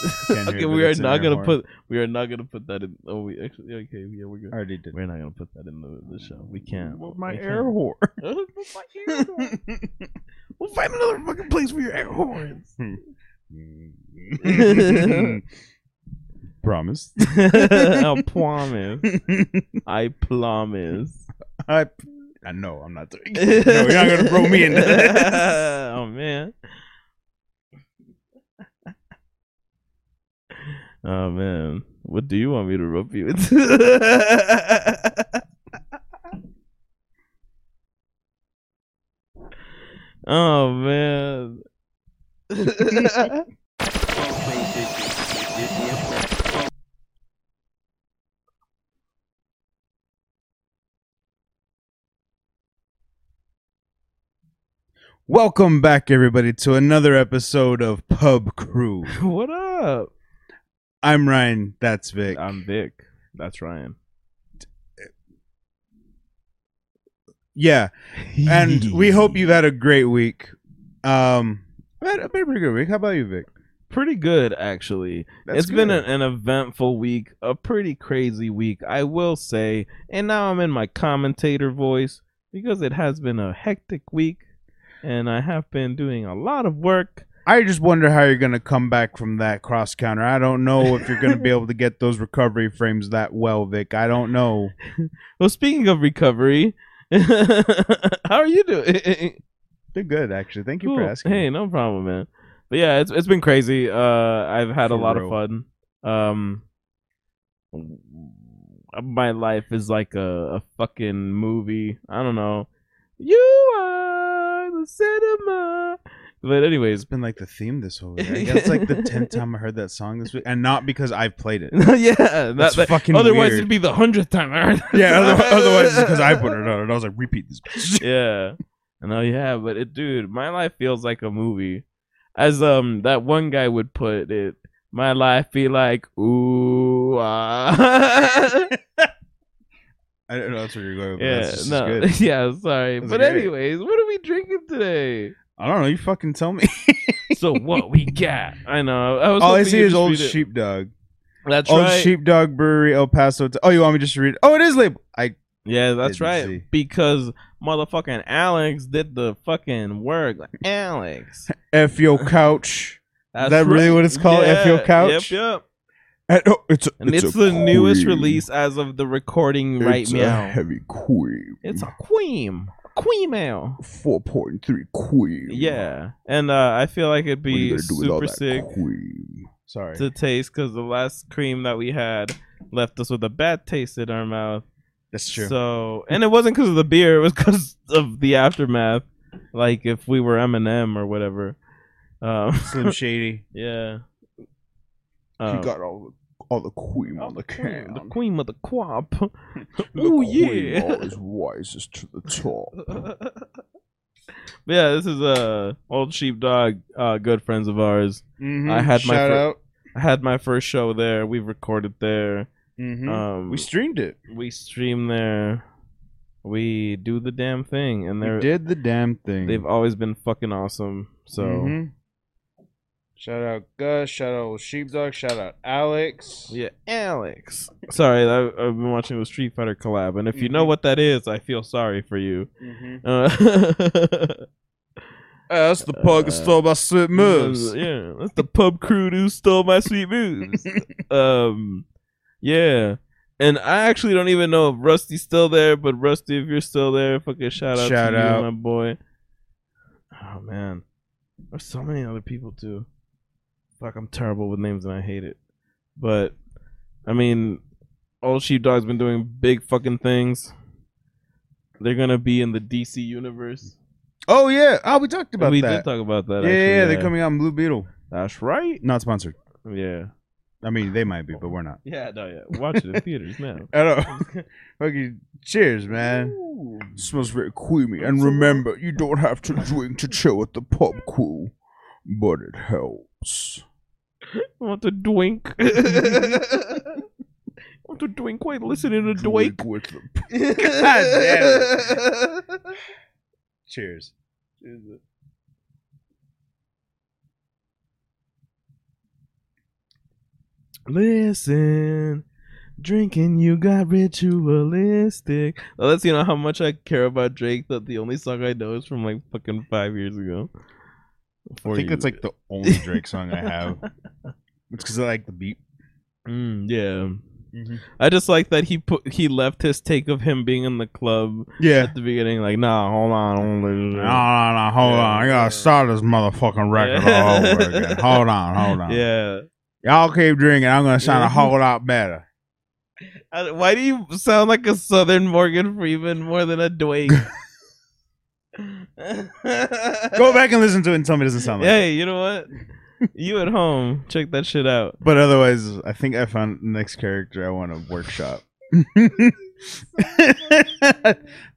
Okay, we are not gonna put. We are not gonna put that in. Oh, we actually. Okay, yeah, we're good. already did. We're not gonna put that in the, the show. We can't. Well, my We air can't. horn. My air horn? we'll find another fucking place for your air horns. Hmm. Promise. I promise. I promise. I, I know I'm not doing it. No, you're not gonna throw me into this. oh man. Oh man. What do you want me to rope you into? oh man. Welcome back, everybody, to another episode of Pub Crew. what up? I'm Ryan. That's Vic. I'm Vic. That's Ryan. yeah, and we hope you've had a great week. Um, I've had, a pretty good week. How about you, Vic? pretty good actually. That's it's been an, an eventful week, a pretty crazy week, I will say. And now I'm in my commentator voice because it has been a hectic week and I have been doing a lot of work. I just wonder how you're gonna come back from that cross counter. I don't know if you're gonna be able to get those recovery frames that well, Vic. I don't know. Well, speaking of recovery, how are you doing? They're good, actually. Thank you for asking. Hey, no problem, man. But yeah, it's it's been crazy. Uh, I've had a lot real. of fun. Um, my life is like a, a fucking movie. I don't know. You are the cinema. But anyways, It's been like the theme this whole week. I guess it's like the tenth time I heard that song this week, and not because I've played it. yeah, That's that- fucking otherwise weird. it'd be the hundredth time I heard. Yeah, otherwise, otherwise it's because I put it on, and I was like, repeat this. bitch. yeah. and oh yeah, but it, dude, my life feels like a movie. As um that one guy would put it, my life be like ooh ah. I don't know that's where you're going. But yeah, no, good. yeah, sorry, but anyways, what are we drinking today? I don't know. You fucking tell me. So what we got? I know. I was. All I see is Old it. Sheepdog. That's right. Old right. Sheepdog Brewery, El Paso. T- oh, you want me just to read? Oh, it is labeled. I Yeah, that's right. see. Because motherfucking Alex did the fucking work. Like, Alex. F your couch. That's that really what it's called? F your couch? Yep, yep. And, oh, it's a, And it's, a the newest release as of the recording right now. it's a heavy queen. It's a queen. A queen mail. four point three queen. Yeah. And uh, I feel like it'd What are you be gonna do with all super sick Queen? Sorry. to taste because the last cream that we had left us with a bad taste in our mouth. That's true. So, and it wasn't because of the beer; it was because of the aftermath. Like if we were Eminem or whatever. Um, Slim Shady. yeah. he Um, got all the all the cream on the queen, can. the queen of the quap. The Ooh, queen yeah. always rises to the top. Yeah, this is a old sheepdog, uh, good friends of ours. Mhm. I had my fir- out. I had my first show there. We recorded there. Mhm. Um, we streamed it. we streamed there. We do the damn thing, and they're did the damn thing. they've always been fucking awesome. So Mhm. Shout out Gus. Shout out Sheepdog. Shout out Alex. yeah, Alex. Sorry, I, I've been watching the Street Fighter collab, and if you know Mhm. what that is, I feel sorry for you. Mhm. Uh, that's the pug who Uh, stole my sweet moves. Yeah, that's the pub crew who stole my sweet moves. um, yeah. And I actually don't even know if Rusty's still there, but Rusty, if you're still there, fucking shout out Shout to you, my boy. Oh man, there's so many other people too. Fuck, I'm terrible with names and I hate it. But I mean, Old Sheepdog's been doing big fucking things. They're gonna be in the DC universe. Oh yeah. Oh, we talked about that we that. did talk about that. yeah, actually, yeah, yeah, they're coming out in Blue Beetle. That's right. Not sponsored. Yeah. I mean, they might be, but we're not. Yeah, no, yeah. Watch it in theaters now. I don't. okay, cheers, man. smells very creamy. And remember, you don't have to drink to chill at the pub cool, but it helps. I want to dwink. I want to dwink while listening to dwink. Drink with the. God damn it. Cheers. Listen, drinking you got ritualistic. That lets you know how much I care about Drake. That the only song I know is from like fucking five years ago. I think that's like the only Drake song I have. It's because I like the beat. Mm, yeah. I just like that he put he left his take of him being in the club Yeah. at the beginning. Like, nah, hold on, hold on. No, no, no, hold Yeah, on. I gotta start this motherfucking record Yeah. all over again. Hold on, hold on. Yeah. Y'all keep drinking. I'm gonna sound a Yeah. whole lot better. Why do you sound like a Southern Morgan Freeman more than a Dwayne? Go back and listen to it and tell me it doesn't sound like Hey, you know what? You at home, check that shit out. But otherwise, I think I found the next character I want to workshop.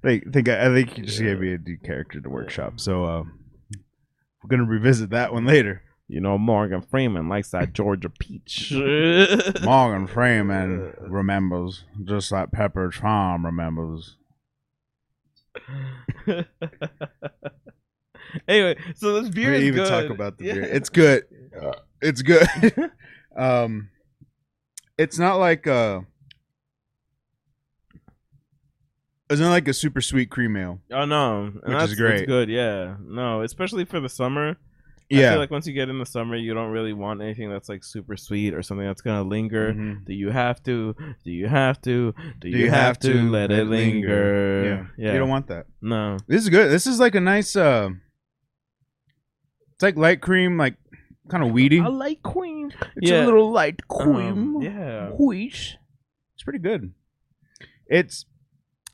think, think I think you just gave me a new character to workshop. So uh, we're gonna revisit that one later. You know, Morgan Freeman likes that Georgia peach. Morgan Freeman remembers, just like Pepper Farm remembers. Anyway, so this beer we is even good. talk about the Yeah. beer. It's good. It's good. um, it's not like uh, it's not like a super sweet cream ale. Oh no, and Which that's, is great. good. Yeah, no, especially for the summer. I Yeah. feel like once you get in the summer, you don't really want anything that's like super sweet or something that's gonna linger. Mhm. Do you have to? Do you have to? Do you, you have, have to, let it linger? Yeah. yeah. You don't want that. no. This is good. This is like a nice. uh It's like light cream, like kind of weedy. I like cream. It's yeah. a little light Um, cream. yeah. Whoosh. It's pretty good. It's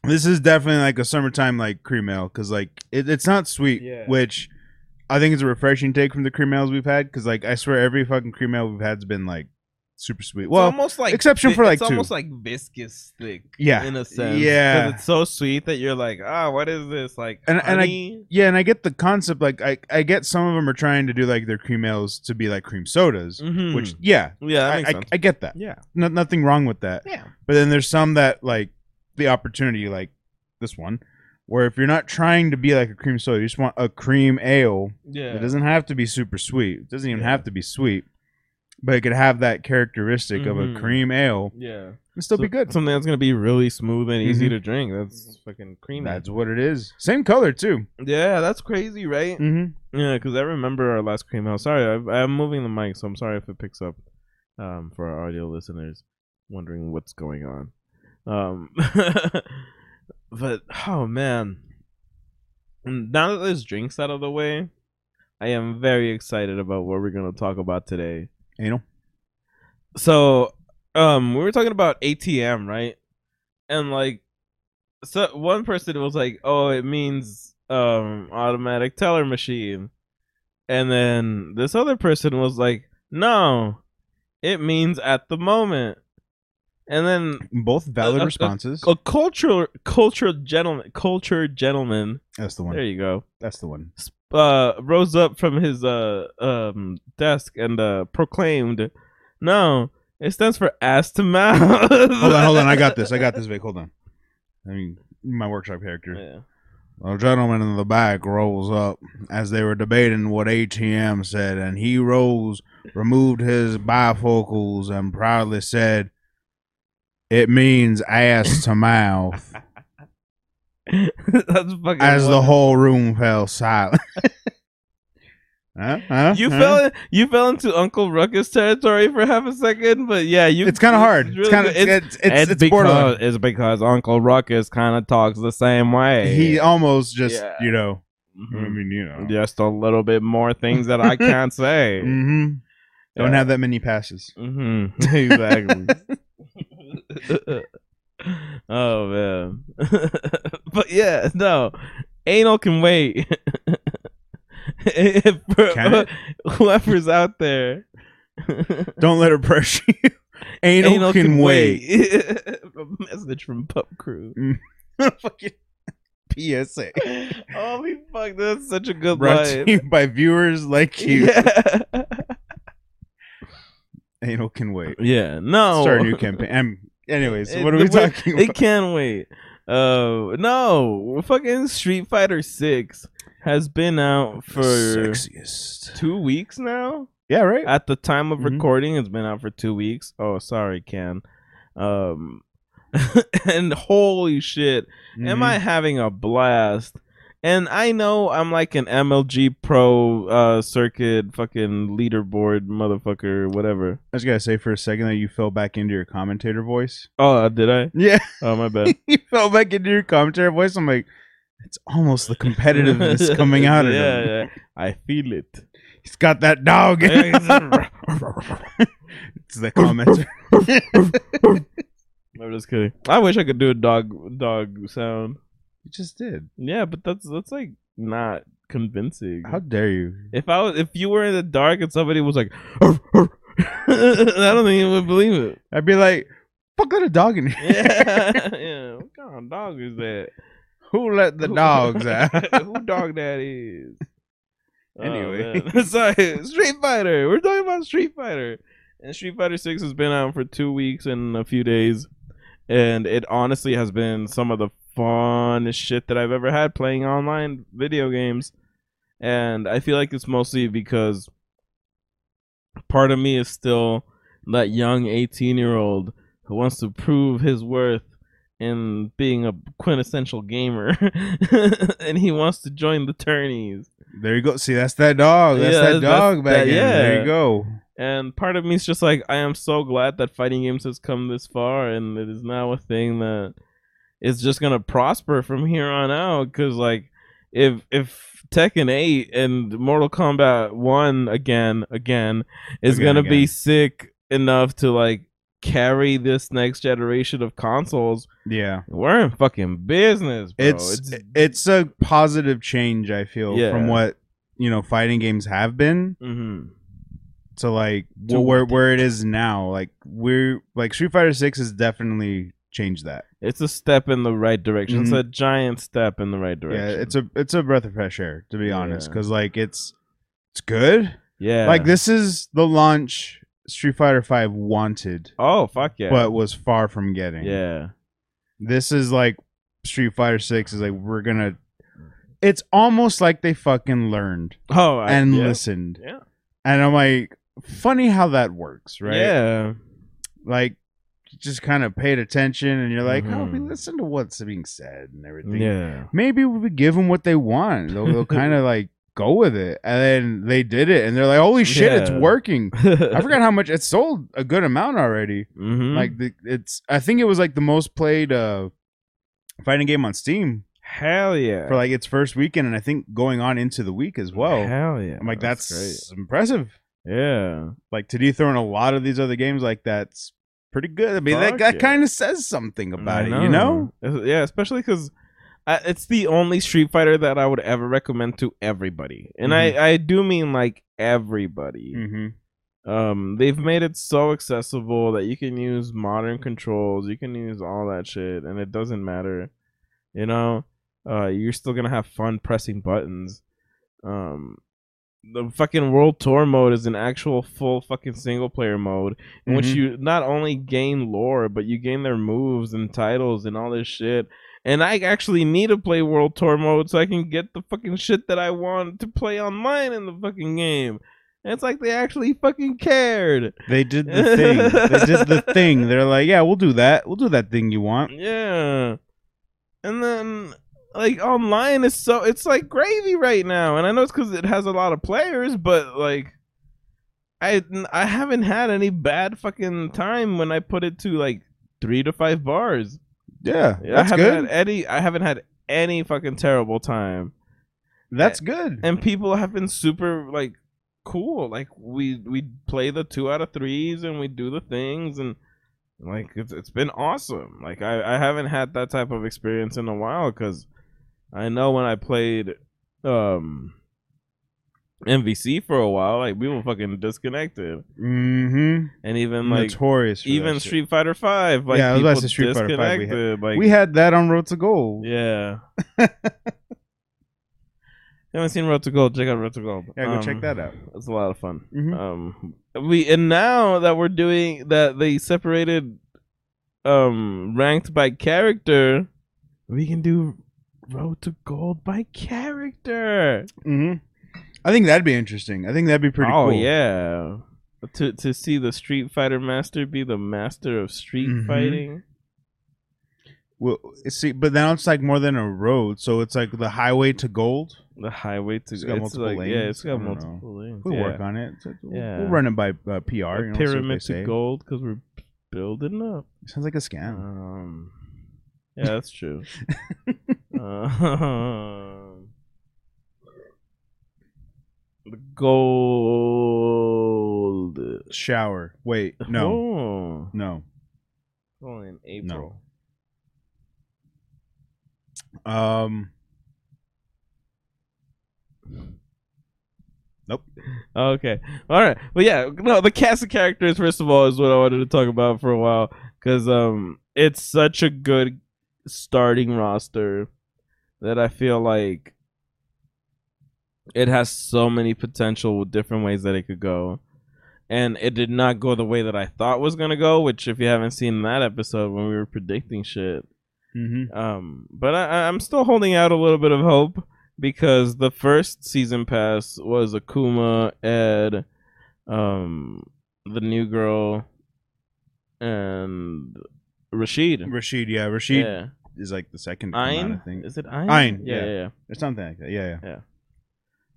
this is definitely like a summertime like cream ale because like it, it's not sweet, Yeah. which I think it's a refreshing take from the cream ales we've had. Because like I swear every fucking cream ale we've had's been like super sweet. Well, almost like exception vi- for, like, it's two. almost like viscous thick. Yeah. in a sense. Yeah. 'Cause it's so sweet that you're like, ah, what is this? Like, And- and I- honey? yeah, and I get the concept. Like I I get some of them are trying to do like their cream ales to be like cream sodas, Mhm. which yeah, yeah, that I, makes I, sense. I get that. yeah, No, nothing wrong with that. yeah. But then there's some that like the opportunity, like this one, where if you're not trying to be like a cream soda, you just want a cream ale. Yeah. It doesn't have to be super sweet. It doesn't even Yeah. have to be sweet, but it could have that characteristic of Mhm. a cream ale Yeah. and still So- be good. Something that's gonna be really smooth and easy Mhm. to drink. That's fucking creamy. That's what it is. Same color too. yeah, that's crazy, right? Mm-hmm. Yeah, because I remember our last cream ale. Sorry, I, I'm moving the mic, so I'm sorry if it picks up. Um, for our audio listeners wondering what's going on. Um, but oh man, now that this drink's out of the way, I am very excited about what we're gonna talk about today. Anal. So, um, we were talking about ATM, right? And like, so one person was like, "Oh, it means um automatic teller machine," and then this other person was like, "No, it means at the moment." And then Both valid uh, responses. a cultural cultural gentleman, cultured gentleman. That's the one. There you go. That's the one. Uh, rose up from his uh um desk and uh proclaimed, "No, it stands for ass to mouth." Hold on, hold on. I got this. I got this, Vic. Hold on. I mean, my workshop character. Yeah. A gentleman in the back rolls up as they were debating what ATM said, and he rose, removed his bifocals, and proudly said, "It means ass to mouth." That's fucking. As the whole room fell silent. huh? Huh? You Huh? fell you fell into Uncle Ruckus territory for half a second, but yeah, you. It's kind of hard. It's really kind of good. it's it's, it's, because it's because Uncle Ruckus kind of talks the same way. He almost just Yeah. you know. Mhm. I mean you know. just a little bit more things that I can't say. Mm-hmm. Don't Yeah. have that many passes. hmm Exactly. oh man. but yeah, no. Anal can wait. Can? Whoever's out there. Don't let her pressure you. Anal, can, wait. A message from Pub Crew. Fucking PSA. Holy fuck, that's such a good Brought to you by viewers like you. Yeah. Anal can wait. yeah, no. Start a new campaign. Um, anyways, It- what are we it- talking It about? can't wait. Uh, no, fucking Street Fighter Six has been out for Sexiest. two weeks now. Yeah, right. At the time of Mhm. recording, it's been out for two weeks. Oh, sorry, Ken. Um, and holy shit, am Mhm. I having a blast? And I know I'm like an MLG Pro uh, circuit fucking leaderboard motherfucker, whatever. I just gotta say for a second that you fell back into your commentator voice. Oh, uh, did I? Yeah, Oh, my bad. you fell back into your commentator voice. I'm like, it's almost the competitiveness coming out of yeah, him. yeah. I feel it. He's got that dog. it's the commenter. I'm just kidding. I wish I could do a dog dog sound. You just did. Yeah, but that's that's like not convincing. How dare you? If I was, if you were in the dark and somebody was like, I don't think you would believe it. I'd be like, fuck, let a dog in here. Yeah, yeah. What kind of dog is that? Who let the Who- dogs out? Who dog that is? Oh, anyway. Oh, sorry, Street Fighter. We're talking about Street Fighter, and Street Fighter Six has been out for two weeks and a few days, and it honestly has been some of the funnest shit that I've ever had playing online video games, and I feel like it's mostly because part of me is still that young 18 year old who wants to prove his worth in being a quintessential gamer and he wants to join the tourneys there you go. See, that's that dog. That's Yeah, that that's- dog back that- in. There you go. and part of me is just like i am so glad that fighting games has come this far and it is now a thing that is just gonna prosper from here on out because like if if tekken 8 and mortal kombat 1 again again is Again, gonna be sick enough to like carry this next generation of consoles Yeah. we're in fucking business bro. It's it's a positive change. I feel Yeah. from what you know fighting games have been Mhm. to like To- where where it is now. Like we're like Street Fighter Six has definitely changed that. It's a step in the right direction it's Mhm. a giant step in the right direction Yeah, it's a it's a breath of fresh air to be honest, because like it's it's good. yeah Like this is the launch Street Fighter Five wanted, oh fuck yeah but was far from getting. Yeah. this is like Street Fighter Six is like we're gonna. It's almost like they fucking learned Oh, I, and yeah. listened, Yeah. and I'm like, funny how that works, right? Yeah. like just kind of paid attention, and you're like, oh, we Mhm. listen to what's being said and everything. Yeah. maybe we give them what they want. They'll, they'll kind of like go with it, and then they did it, and they're like, holy shit, it's working. I forgot how much it sold a good amount already. hmm Like the, it's, I think it was like the most played uh fighting game on Steam hell yeah. for like its first weekend, and I think going on into the week as well. hell yeah. I'm like, that's, impressive. Yeah. Like to dethrone a lot of these other games, like that's pretty good. I mean, that, Fuck that yeah. kind of says something about it, you know? Yeah, especially because it's the only Street Fighter that I would ever recommend to everybody, and I I do mean like everybody. Mm-hmm. Um, they've made it so accessible that you can use modern controls, you can use all that shit, and it doesn't matter. You know, uh, you're still gonna have fun pressing buttons. Um, the fucking world tour mode is an actual full fucking single player mode in which Mhm. you not only gain lore, but you gain their moves and titles and all this shit. And I actually need to play World Tour mode so I can get the fucking shit that I want to play online in the fucking game. And it's like they actually fucking cared. They did the thing. they did the thing. They're like, yeah, we'll do that. We'll do that thing you want. Yeah. And then like online is so it's like gravy right now. And I know it's cuz it has a lot of players, but like I I haven't had any bad fucking time when I put it to like 3 to 5 bars. Yeah, I that's haven't good. had any I haven't had any fucking terrible time. That's good. And people have been super like cool. Like we we play the 2 out of 3s and we do the things and like it's it's been awesome. Like I I haven't had that type of experience in a while cuz I know when I played um MVC for a while, like we were fucking disconnected. Mm-hmm. And even like Notorious. even. Street Fighter 5 like Yeah, I was about to people Street Fighter 5 we had- like we had that on Road to Gold. Yeah. Haven't seen Road to Gold? Check out Road to Gold. Yeah, go Um, check that out. It's a lot of fun. Mhm. Um, we and now that we're doing that, they separated, um, ranked by character. We can do Road to Gold by character. Mm-hmm. I think that'd be interesting. I think that'd be pretty oh cool. yeah, to to see the Street Fighter master be the master of street Mhm. fighting. Well, see, but now it's like more than a road, so it's like the highway to gold. The highway to It's got multiple like, lanes? Yeah, it's got don't know. multiple lanes. We'll yeah. work on it. We'll, Yeah. we'll run it by uh, PR. You know, pyramid to gold because we're building up. Sounds like a scam. Um, yeah, that's true. um, the gold. Shower. Wait, no, Oh, no. only in April. Um, Nope. Okay. All right. But yeah, no, the cast of characters first of all is what I wanted to talk about for a while cuz um it's such a good starting roster that I feel like it has so many potential different ways that it could go. And it did not go the way that I thought was going to go, which if you haven't seen that episode when we were predicting shit, mhm. um, but I, I- I'm still holding out a little bit of hope because the first season pass was Akuma, Ed, um, the new girl, and Rashid. Rashid. Yeah, Rashid yeah, is like the second. out, I think Is it Ein? Ein, Yeah, yeah. yeah. yeah. or something like that. Yeah, yeah.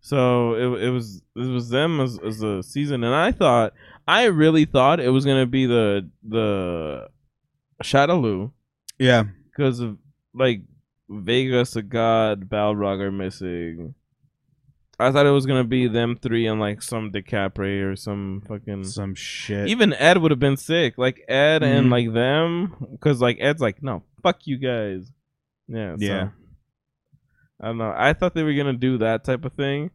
So it it was it was them as as a season, and I thought I really thought it was gonna be the the Shadowloo Yeah. because of like Vega, Sagat, Balrog are missing. I thought it was gonna be them three and like some Decapre or some fucking. Some shit. Even Ed would have been sick, like Ed and Mhm. like them, because like Ed's like, no, fuck you guys. Yeah, so, Yeah. I don't know. I thought they were gonna do that type of thing,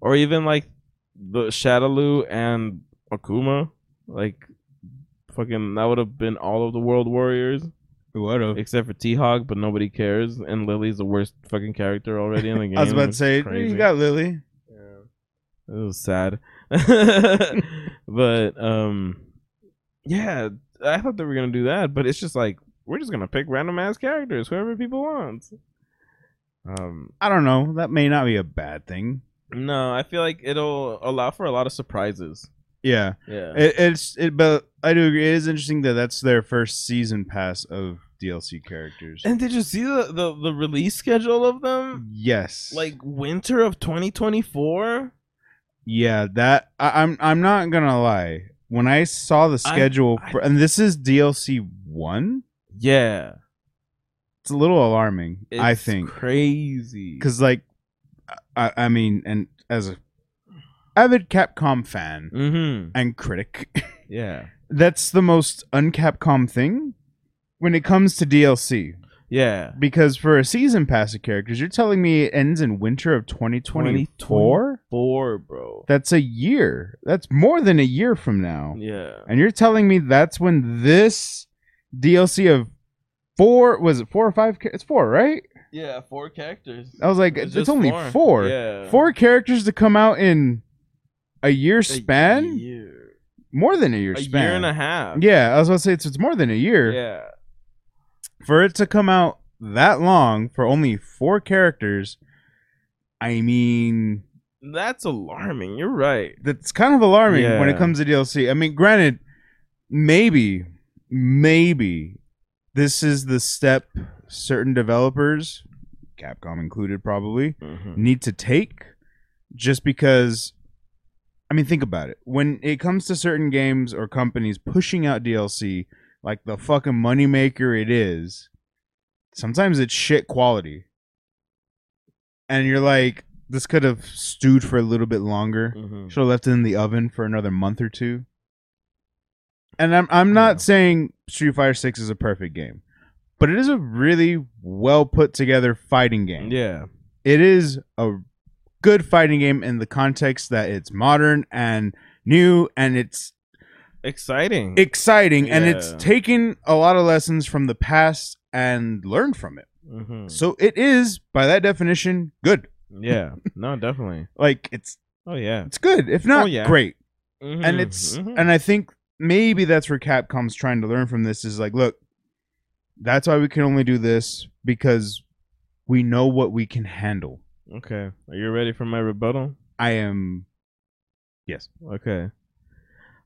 or even like the Shadaloo and Akuma, like fucking that would have been all of the World Warriors what have? except for T Hawk, but nobody cares. And Lily's the worst fucking character already in the game. I was about to say crazy. you got Lily. Yeah. It was sad, but um, yeah, I thought they were gonna do that, but it's just like we're just gonna pick random ass characters, whoever people want. Um, I don't know. That may not be a bad thing. no, I feel like it'll allow for a lot of surprises. Yeah. Yeah, It, it's it, but I do agree. It is interesting that that's their first season pass of DLC characters. and did you see the, the the release schedule of them? yes, Like winter of 2024. yeah, that I, I'm I'm not gonna lie. When I saw the schedule I- for, and this is DLC one, Yeah, it's a little alarming. I think crazy because like I I mean, and as a avid Capcom fan Mm-hmm. and critic, Yeah. that's the most uncapcom thing when it comes to DLC. Yeah. Because for a season pass of characters, you're telling me it ends in winter of 2024? Four, bro. That's a year. That's more than a year from now. Yeah. And you're telling me that's when this DLC of four was it four or five? It's four, right? Yeah, four characters. I was like, It's it's, only four. four. Yeah. Four characters to come out in a year A span, year. more than a year A span. year and a half. Yeah, I was about to say it's, it's more than a year. Yeah. For it to come out that long for only four characters, I mean, That's alarming. You're right. that's kind of alarming when it comes to DLC. I mean, granted, maybe, maybe this is the step certain developers, Capcom included, probably Mm-hmm. need to take just because. I mean, think about it. When it comes to certain games or companies pushing out DLC, like the fucking moneymaker it is, sometimes it's shit quality. And you're like, this could have stewed for a little bit longer. Mm-hmm. Should have left it in the oven for another month or two. And I'm I'm not Yeah. saying Street Fighter 6 is a perfect game, but it is a really well put together fighting game Yeah. it is a good fighting game in the context that it's modern and new and it's Exciting. exciting and it's Yeah. taken a lot of lessons from the past and learned from it. mm-hmm. So it is by that definition good. Yeah. No, definitely. Like it's Oh yeah. it's good if not Oh, yeah. great. Mhm, And it's mhm. and I think maybe that's where Capcom's trying to learn from this is like look that's why we can only do this because we know what we can handle. okay. Are you ready for my rebuttal? I am. Yes. Okay.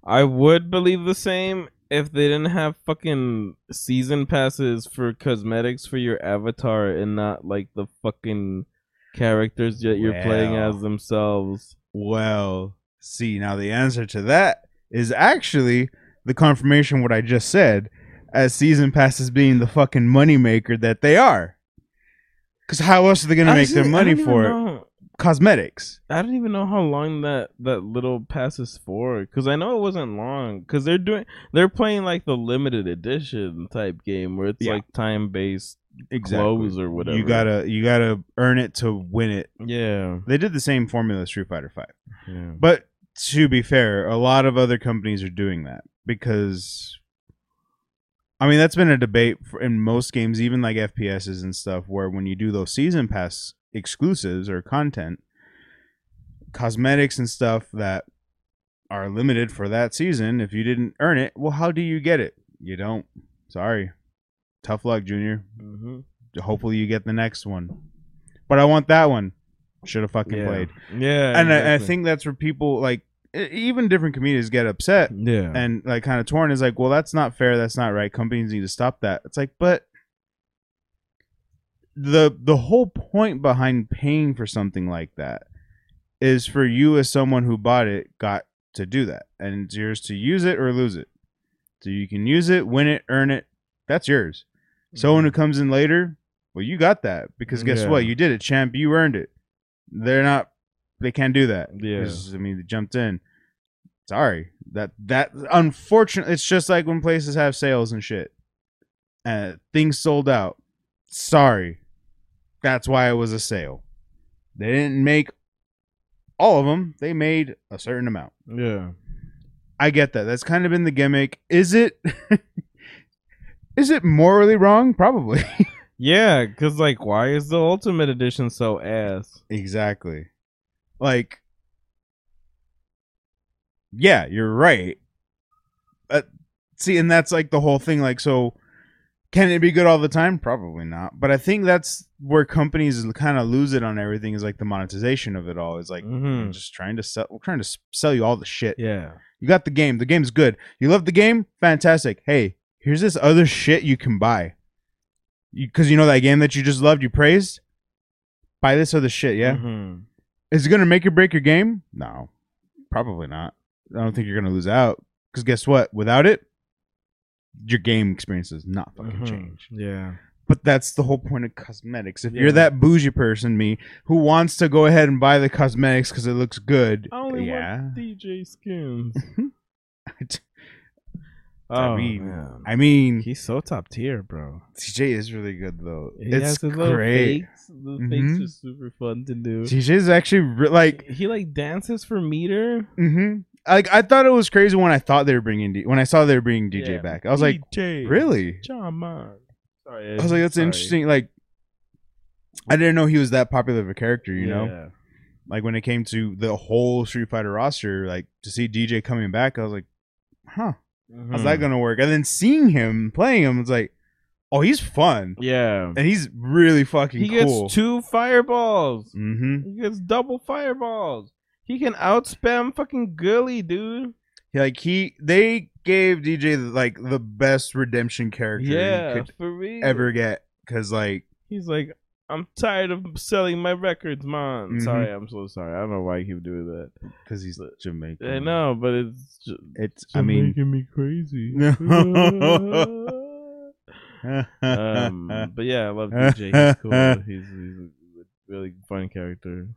I would believe the same if they didn't have fucking season passes for cosmetics for your avatar and not like the fucking characters that you're playing as themselves. Well, see, now the answer to that is actually the confirmation what I just said, as season passes being the fucking moneymaker that they are. Because how else are they gonna make their money for it? Cosmetics. I don't even know how long that that little pass is for because I know it wasn't long because they're doing they're playing like the limited edition type game where it's Yeah. like time based clothes or whatever. You gotta you gotta earn it to win it. yeah They did the same formula as Street Fighter Five. yeah But to be fair, a lot of other companies are doing that because I mean that's been a debate for, in most games, even like FPSs and stuff, where when you do those season pass exclusives or content, cosmetics and stuff that are limited for that season, if you didn't earn it, well, how do you get it? You don't. Sorry. Tough luck, Junior. hmm Hopefully you get the next one. But I want that one. Should have fucking yeah. played yeah and I, I think that's where people like even different communities get upset yeah and like kind of torn is like well that's not fair that's not right companies need to stop that it's like but the the whole point behind paying for something like that is for you as someone who bought it got to do that. And it's yours to use it or lose it. So you can use it win it earn it. That's yours. Someone who comes in later well you got that because guess Yeah. what you did it. Champ you earned it. They're not they can't do that Yeah. i mean they jumped in. Sorry. That that unfortunately it's just like when places have sales and shit. Uh things sold out. Sorry that's why it was a sale. They didn't make all of them they made a certain amount. Yeah. I get that. That's kind of been the gimmick. Is it is it morally wrong? Probably. Yeah because like why is the ultimate edition so ass? Exactly. Like, yeah, you're right. Uh, see, and that's like the whole thing. Like, so can it be good all the time? Probably not. But I think that's where companies kind of lose it on everything. Is like the monetization of it all. Is like Mhm. we're just trying to sell. We're trying to sell you all the shit. yeah You got the game. The game's good. You love the game? Fantastic. Hey, here's this other shit you can buy. Because you, know that game that you just loved, you praised? Buy this other shit, yeah? Mhm. Is it going to make or break your game? No. Probably not. I don't think you're going to lose out. Because guess what? Without it, your game experience does not fucking Mhm. change. yeah But that's the whole point of cosmetics. If Yeah. you're that bougie person, me, who wants to go ahead and buy the cosmetics because it looks good, I only yeah. want Dee Jay skins I oh mean, man I mean, he's so top tier bro Dee Jay is really good though. He it's has his little great. fakes. The Mhm. fakes are super fun to do. Dee Jay is actually re- like, he like dances for meter. hmm like I thought it was crazy when I thought they were bringing D- when I saw they were bringing Dee Jay Yeah. back. I was like, Dee Jay, really? On. Sorry, I was like, that's sorry. interesting. Like, I didn't know he was that popular of a character. You know, like when it came to the whole Street Fighter roster, like to see Dee Jay coming back, I was like, huh, how's that Mhm. gonna work? And then seeing him playing him, it's like, oh, he's fun Yeah. and he's really fucking He cool. gets two fireballs. mm-hmm. He gets double fireballs. He can outspam fucking Guile, dude. Like he, they gave Dee Jay like the best redemption character Yeah, he could for real. ever get. Cause like, He's like, I'm tired of selling my records, man. Mhm. Sorry, I'm so sorry. I don't know why he keep doing that. cause he's Jamaican. I know, but it's just, It's. I mean. making me crazy. um, but yeah, I love Dee Jay. He's cool. He's, he's a really fun character.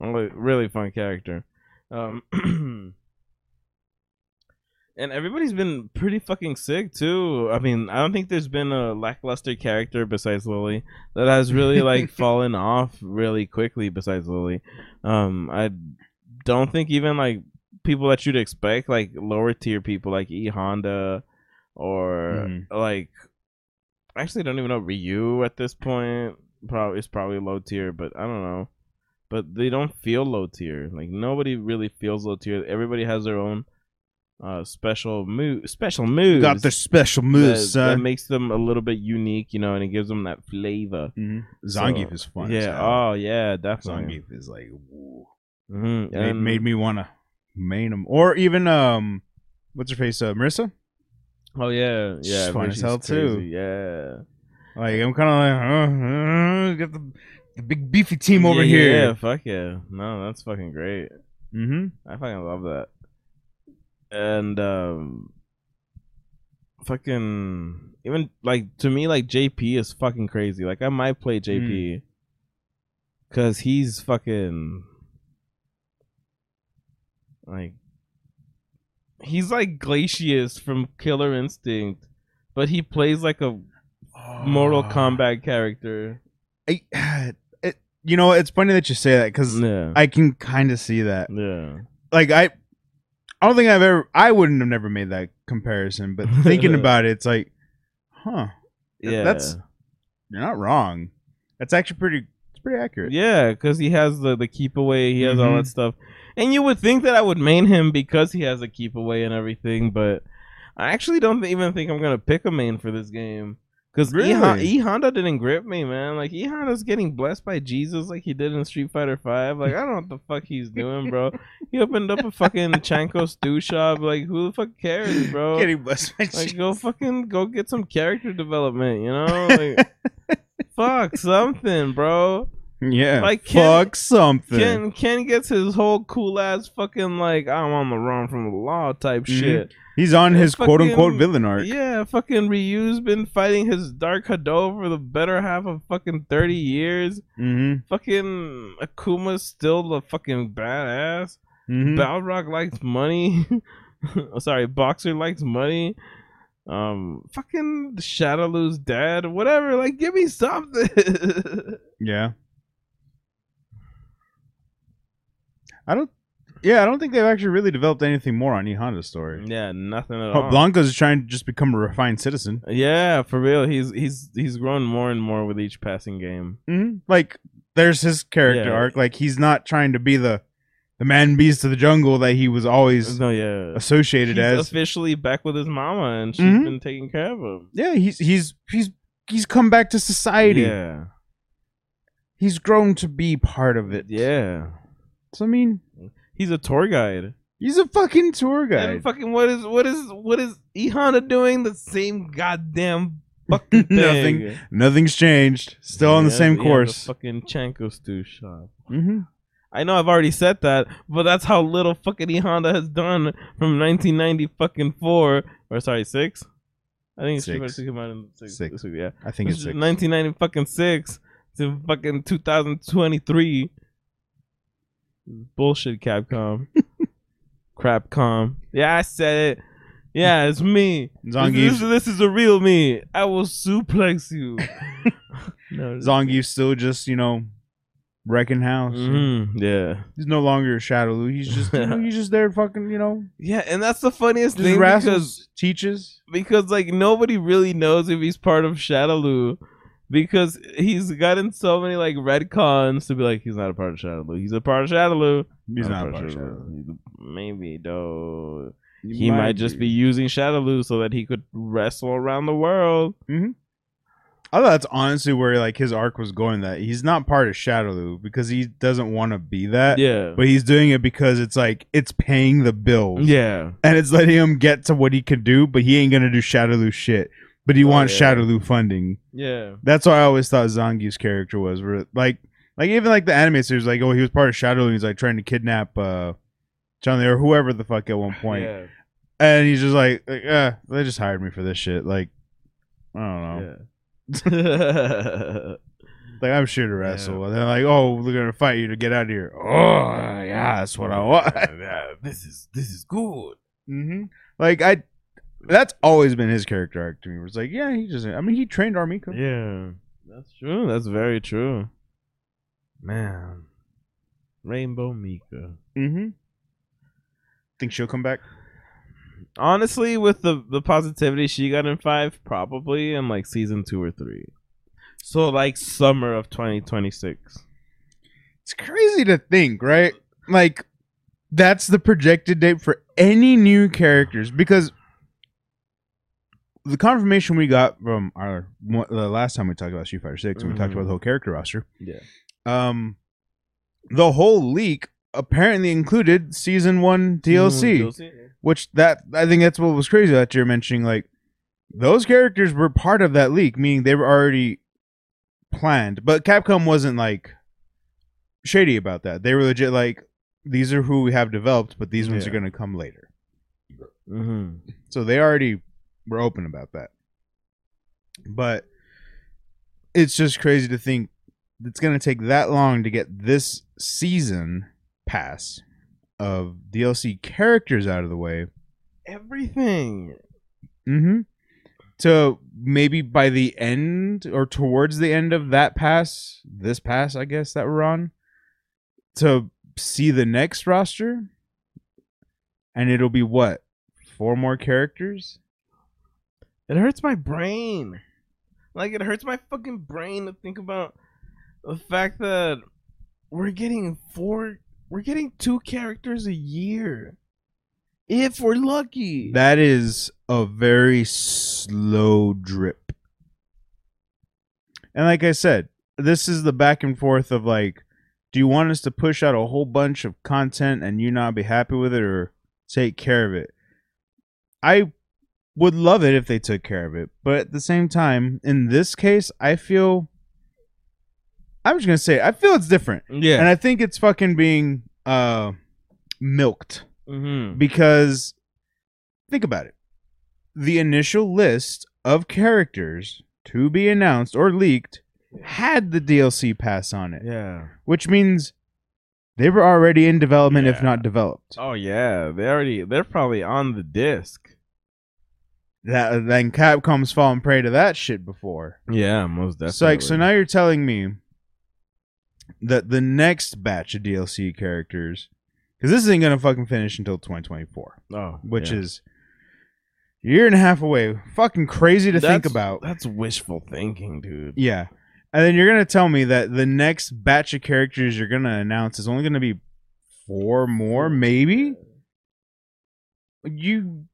Really, really fun character. Um, and everybody's been pretty fucking sick too. I mean, I don't think there's been a lackluster character besides Lily that has really like fallen off really quickly. Besides Lily, um, I don't think even like people that you'd expect, like lower tier people like E Honda or Mhm. like I actually don't even know Ryu at this point. Probably it's probably low tier, but I don't know. But they don't feel low tier. Like nobody really feels low tier. Everybody has their own uh, special move, special moves. Got their special that, moves, that son. makes them a little bit unique, you know, and it gives them that flavor. Mhm. Zangief So, is fun. Yeah. Oh, yeah, definitely. Zangief is like woo. Mhm, Made, and- made me wanna main him, or even um, what's her face, uh, Marisa. Oh yeah, She's yeah. fun as she's hell, too. Yeah. Like I'm kind of like, uh, uh, got the, the big beefy team over Yeah, here. Yeah, fuck yeah. No, that's fucking great. Mm-hmm. I fucking love that. And um fucking even like to me like JP is fucking crazy. Like I might play JP cuz he's fucking like he's like Glacius from Killer Instinct, but he plays like a Mortal Kombat character. I, you know, it's funny that you say that because Yeah. I can kind of see that. yeah. Like I, I don't think I've ever. I wouldn't have never made that comparison, but thinking about it, it's like, huh, Yeah. That's- you're not wrong. That's actually pretty. It's pretty accurate. Yeah, because he has the the keep away, he has all Mhm. that stuff, and you would think that I would main him because he has a keep away and everything, but I actually don't even think I'm gonna pick a main for this game because Really? E Honda didn't grip me, man. Like E Honda's getting blessed by Jesus like he did in Street Fighter Five. Like I don't know what the fuck he's doing, bro. He opened up a fucking Chanko stew shop. Like who the fuck cares, bro? Getting blessed by Like Jesus. go fucking go get some character development, you know? Like fuck something, bro. Yeah. like, Ken- fuck something. Ken Ken gets his whole cool ass fucking like I'm on the run from the law type Mhm. shit. He's on his quote unquote villain arc. Yeah, fucking Ryu's been fighting his Dark Hado for the better half of fucking thirty years. Mm-hmm. Fucking Akuma's still the fucking badass. mm-hmm. Balrog likes money. Oh, Sorry, Boxer likes money. Um, fucking Shadowloo's dad, whatever. Like, give me something. Yeah. I don't. Yeah, I don't think they've actually really developed anything more on E Honda's story. yeah, nothing at all. Blanka's trying to just become a refined citizen. Yeah, for real. He's he's he's grown more and more with each passing game. Mm-hmm. Like, there's his character Yeah. arc. Like, he's not trying to be the the man beast of the jungle that he was always No, yeah. associated He's as. officially back with his mama, and she's Mhm. been taking care of him. yeah, he's he's he's he's come back to society. Yeah, He's grown to be part of it. yeah. So I mean, He's a tour guide. he's a fucking tour And guide. fucking what is what is what is E Honda doing? The same goddamn fucking thing. Nothing. Nothing's changed. Still on the same yeah, course. The fucking Chanko stew shop. mm-hmm. I know I've already said that, but that's how little fucking E Honda has done from 1990 fucking four or sorry six. I think it's Six. out in six. Six. Yeah, I think it's six. 1990 fucking six to fucking 2023. Bullshit, Capcom. Crapcom. Yeah, I said it. Yeah, it's me. This, Zangief, this is a real me. I will suplex you. no, Zangief still just you know wrecking house. Mhm, yeah. He's no longer a Shadow He's just you know, he's just there fucking you know Yeah, and that's the funniest thing because teaches. because like nobody really knows if he's part of Shadowloo because he's gotten so many like retcons to be like he's not a part of Shadowloo. He's a part of Shadowloo. He's Not not a part of Shadowloo. Shadow. Maybe though. He might just be using Shadowloo so that he could wrestle around the world. Mm-hmm. I thought that's honestly where like his arc was going. That he's not part of Shadowloo because he doesn't want to be that. Yeah. But he's doing it because it's like it's paying the bills. Yeah. and it's letting him get to what he can do, but he ain't gonna do Shadowloo shit. But he Oh, wants yeah. Shadowloo funding. Yeah. That's what I always thought Zangief's character was. Like, like even like the anime series, like oh he was part of Shadowloo. He's like trying to kidnap uh Johnny or whoever the fuck at one point, Yeah. and he's just like, like uh, they just hired me for this shit. Like, I don't know. Yeah. Like I'm sure to wrestle, and they're like, oh, we're gonna fight you to get out of here. Oh yeah, that's what I want. Yeah, this is this is good. hmm Like I, that's always been his character arc to me. Where it's like, yeah, he just. I mean, he trained R. Mika. Yeah, that's true. That's very true. Man, Rainbow Mika. Mm-hmm. Think she'll come back? Honestly, with the the positivity she got in five, probably in like season two or three. So like summer of 2026. It's crazy to think, right? Like that's the projected date for any new characters because the confirmation we got from our the last time we talked about Street Fighter Six and we talked about the whole character roster. Yeah. Um, the whole leak apparently included season one DLC, which that I think that's what was crazy that you're mentioning. Like those characters were part of that leak, meaning they were already planned. But Capcom wasn't like shady about that. They were legit like these are who we have developed, but these ones are going to come later. Mm-hmm. So they already were open about that. But it's just crazy to think it's going to take that long to get this season pass of DLC characters out of the way. Everything. Mm-hmm. So maybe by the end or towards the end of that pass, this pass, I guess that we're on, to see the next roster, and it'll be what four more characters. It hurts my brain. Like it hurts my fucking brain to think about the fact that we're getting four we're getting two characters a year. If we're lucky. That is a very slow drip. And like I said, this is the back and forth of like, do you want us to push out a whole bunch of content and you not be happy with it or take care of it? I would love it if they took care of it. But at the same time, in this case, I feel I'm just gonna say I feel it's different. yeah. And I think it's fucking being uh milked mm-hmm. because think about it the initial list of characters to be announced or leaked had the DLC pass on it Yeah. which means they were already in development if not developed Oh yeah. They already they're probably on the disc. That then Capcom's fallen prey to that shit before Yeah, most definitely. so like so now you're telling me that the next batch of DLC characters because this isn't gonna fucking finish until 2024 oh, which yeah. is a year and a half away fucking crazy to think about That's wishful thinking, dude. Yeah. And then you're gonna tell me that the next batch of characters you're gonna announce is only gonna be four more, maybe? You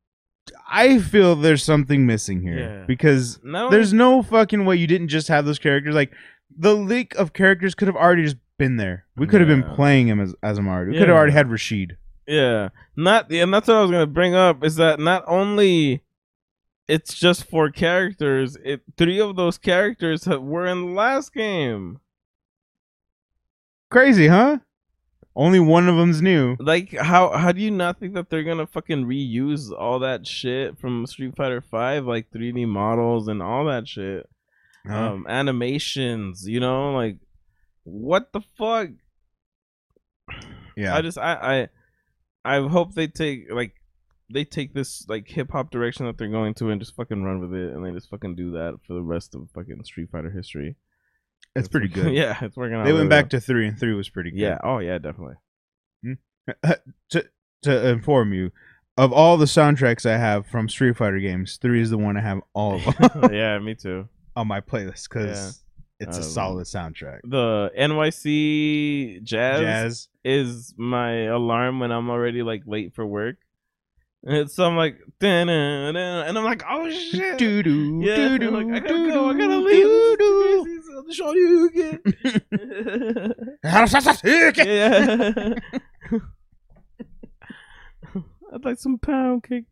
I feel there's something missing here. Yeah. Because No, there's no fucking way you didn't just have those characters. Like the leak of characters could have already just been there. We could have Yeah. been playing him as as already. We could have already had Rashid. Yeah, not and that's what I was gonna bring up is that not only it's just four characters, it three of those characters have, were in the last game. Crazy, huh? Only one of them's new. Like, how how do you not think that they're gonna fucking reuse all that shit from Street Fighter Five, like 3D models and all that shit, Huh? um, animations? You know, like what the fuck? yeah. I just I I I hope they take like they take this like hip hop direction that they're going to and just fucking run with it and they just fucking do that for the rest of fucking Street Fighter history. It's pretty good. yeah, it's working out. They went really back well. to three and three was pretty good. Yeah, oh yeah, definitely. to to inform you of all the soundtracks I have from Street Fighter games, three is the one I have all of them yeah, me too. on my playlist because it's a Um, solid soundtrack. The NYC jazz, Jazz, is my alarm when I'm already like late for work. And so I'm like, and I'm like, oh shit. doo doo, Yeah, doo I'm doo, like, I gotta doo go. I gotta leave. doo This doo. is crazy. Show you again. yeah. I'd like some pound cake.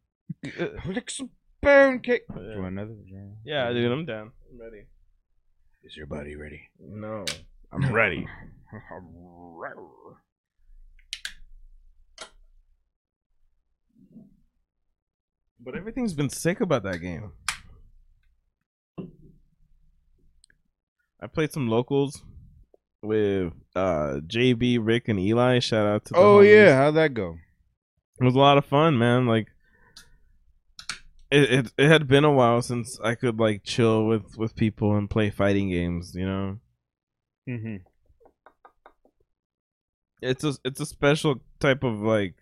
Lick some pound cake. Do you Yeah, want another? yeah dude, I'm down. I'm ready. Is your buddy ready? No, I'm ready. But everything's been sick about that game. I played some locals with uh JB, Rick, and Eli. Shout out to the Oh homies. yeah, how'd that go? It was a lot of fun, man. Like it, it it had been a while since I could like chill with with people and play fighting games, you know. Mm-hmm. It's a it's a special type of like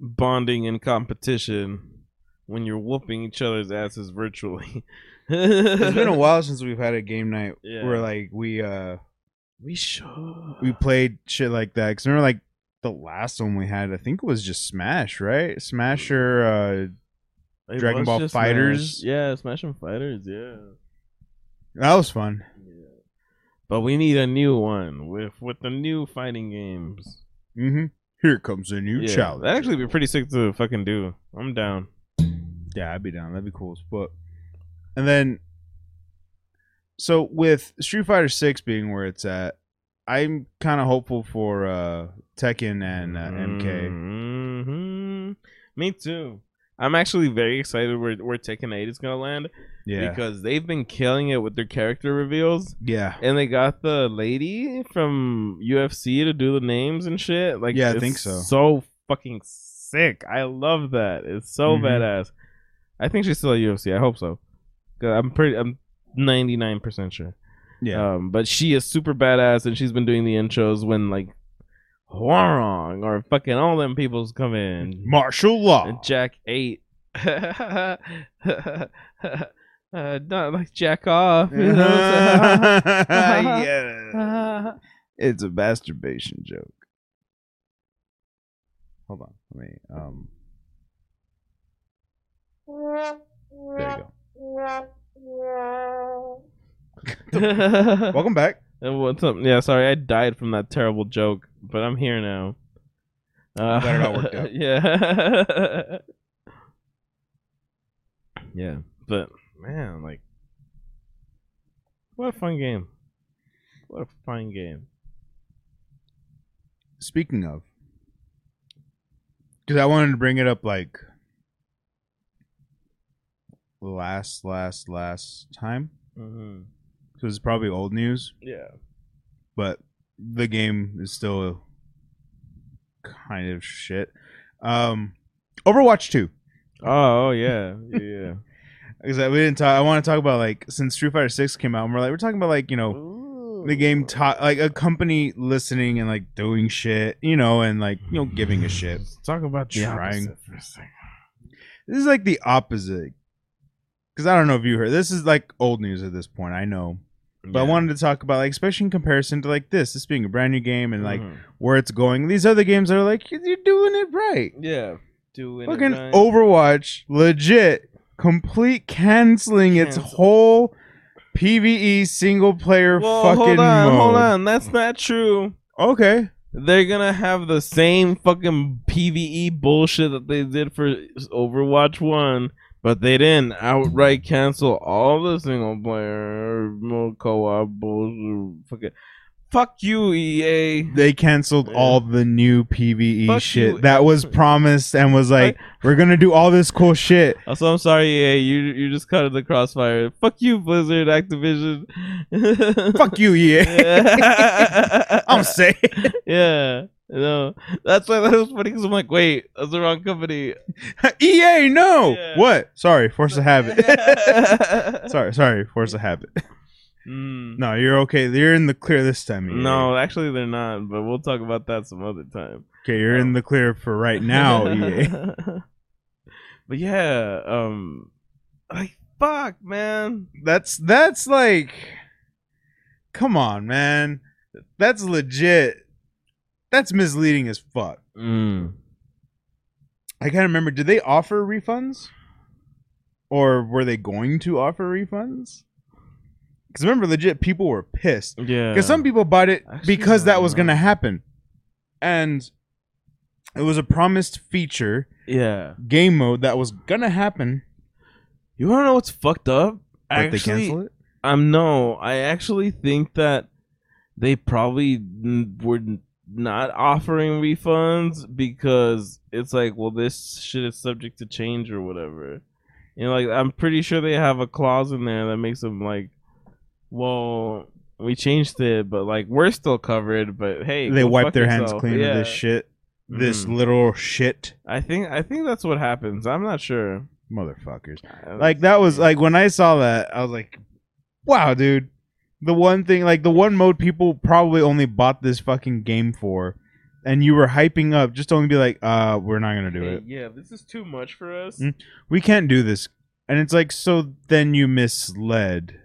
bonding and competition when you're whooping each other's asses virtually. It's been a while since we've had a game night Yeah. where like we uh We should. we played shit like that. Cause remember, like the last one we had, I think it was just Smash, right? Smash or uh, It Dragon Ball FighterZ? Smash. Yeah, Smashing Fighters. Yeah. that was fun. Yeah. But we need a new one with with the new fighting games. Mm-hmm. Here comes a new yeah, challenge. That'd actually be pretty sick to fucking do. I'm down. Yeah, I'd be down. That'd be cool as fuck. And then, so with Street Fighter Six being where it's at, I'm kind of hopeful for uh, Tekken and uh, MK. Mm-hmm. Me too. I'm actually very excited where where Tekken 8 is gonna land Yeah, because they've been killing it with their character reveals. yeah, And they got the lady from UFC to do the names and shit. Like, Yeah, I think so. So fucking sick. I love that. It's so Mhm. badass. I think she's still at UFC. I hope so. I'm pretty. I'm 99 percent sure. yeah. Um, but she is super badass, and she's been doing the intros when like Hwoarang or fucking all them people's come in. Marshall Law. Jack eight. uh, not like Jack off. You know what I'm saying? yeah, it's a masturbation joke. Hold on, let me. Um, there you go. Welcome back. And What's up? Yeah, sorry, I died from that terrible joke, but I'm here now. Uh, glad it all worked out. Yeah. yeah, but man, like, what a fun game! What a fun game! Speaking of, because I wanted to bring it up like last, last, last time. Mm-hmm. It's probably old news, Yeah. but the game is still kind of shit. Um, Overwatch Two. Oh, oh yeah, yeah. Because we didn't talk. I want to talk about like since Street Fighter Six came out, and we're like we're talking about like you know the game ta- like a company listening and like doing shit, you know, and like you know giving a shit. Let's talk about the Trying. opposite for a second. This is like the opposite. Because I don't know if you heard. This is like old news at this point. I know, but I wanted to talk about like especially in comparison to like this, this being a brand new game and like Mhm. where it's going. These other games are like you're doing it right. yeah, doing it Fucking right. Overwatch, legit, complete canceling its whole PVE single player Well, fucking hold on, mode. hold on. That's not true. Okay. They're gonna have the same fucking PVE bullshit that they did for Overwatch One, but they didn't outright cancel all the single player mo- co-op bullshit. Fucking fuck you, EA. They canceled Yeah. all the new PVE Fuck shit you. that was promised and was like, we're gonna do all this cool shit. Also, I'm sorry, EA. You you just cut in the crossfire. Fuck you, Blizzard, Activision. Fuck you, EA. Yeah. I'm saying. Yeah. No, that's why that was funny because I'm like, wait, that's the wrong company. EA, no. Yeah. What? Sorry, force a habit. sorry, sorry, force a habit. Mm. No, you're okay. You're in the clear this time. EA. No, actually they're not, but we'll talk about that some other time. Okay, you're in the clear for right now, EA. but yeah, um like fuck, man. That's that's like come on, man. That's legit. That's misleading as fuck. Mm. I can't remember. Did they offer refunds? Or were they going to offer refunds? Because remember, legit, people were pissed. Yeah. Because some people bought it Actually, because that was going to happen. And it was a promised feature, Yeah. game mode, that was going to happen. You wanna know what's fucked up? But they Actually, cancel it? Um, no, I actually think that they probably n- were not offering refunds because it's like, well, this shit is subject to change or whatever. You know, like I'm pretty sure they have a clause in there that makes them like, well, we changed it, but like we're still covered. But hey, They wipe their hands yourself. clean of this shit. This little shit. I think I think that's what happens. I'm not sure. Motherfuckers. Like that was like when I saw that, I was like, "Wow, dude!" The one thing, like the one mode people probably only bought this fucking game for, and you were hyping up just to only be like, "Uh, we're not gonna do Hey, it. yeah, this is too much for us. Mm. We can't do this." And it's like, so then you misled,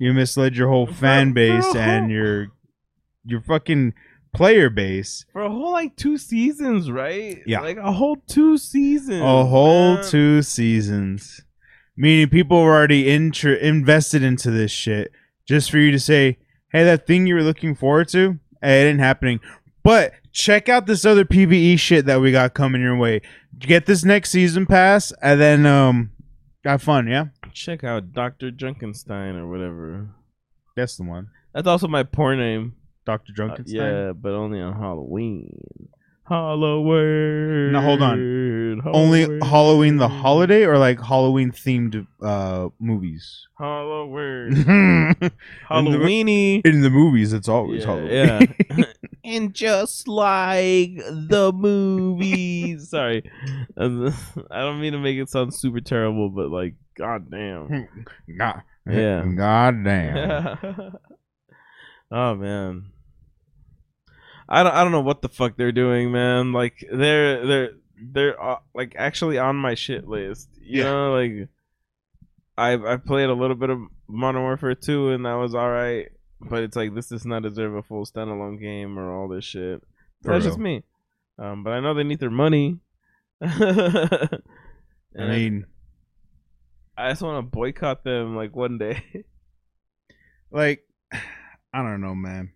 you misled your whole fan base and your, your fucking player base. for a whole like two seasons, right? Yeah. like a whole two seasons. A whole man. two seasons. Meaning people were already intr- invested into this shit just for you to say, hey, that thing you were looking forward to, hey, it ain't happening. But check out this other PvE shit that we got coming your way. Get this next season pass and then um have fun, yeah? Check out Doctor Junkenstein or whatever. That's the one. That's also my porn name. Dr. Uh, yeah, but only on Halloween. Halloween. Now, hold on. Only Halloween the holiday or like Halloween themed uh movies? Halloween. In Halloweeny. In the movies, it's always Yeah, Halloween. yeah. and just like the movies. Sorry. I don't mean to make it sound super terrible, but like, goddamn. God, Yeah. God damn. oh man. I don't I don't know what the fuck they're doing, man. Like they're they're they're uh, like actually on my shit list. You Yeah. know, like I I played a little bit of Modern Warfare 2 and that was all right, but it's like this does not deserve a full standalone game or all this shit. For That's real. just me. Um, but I know they need their money. I mean, I just want to boycott them like one day. like, I don't know, man.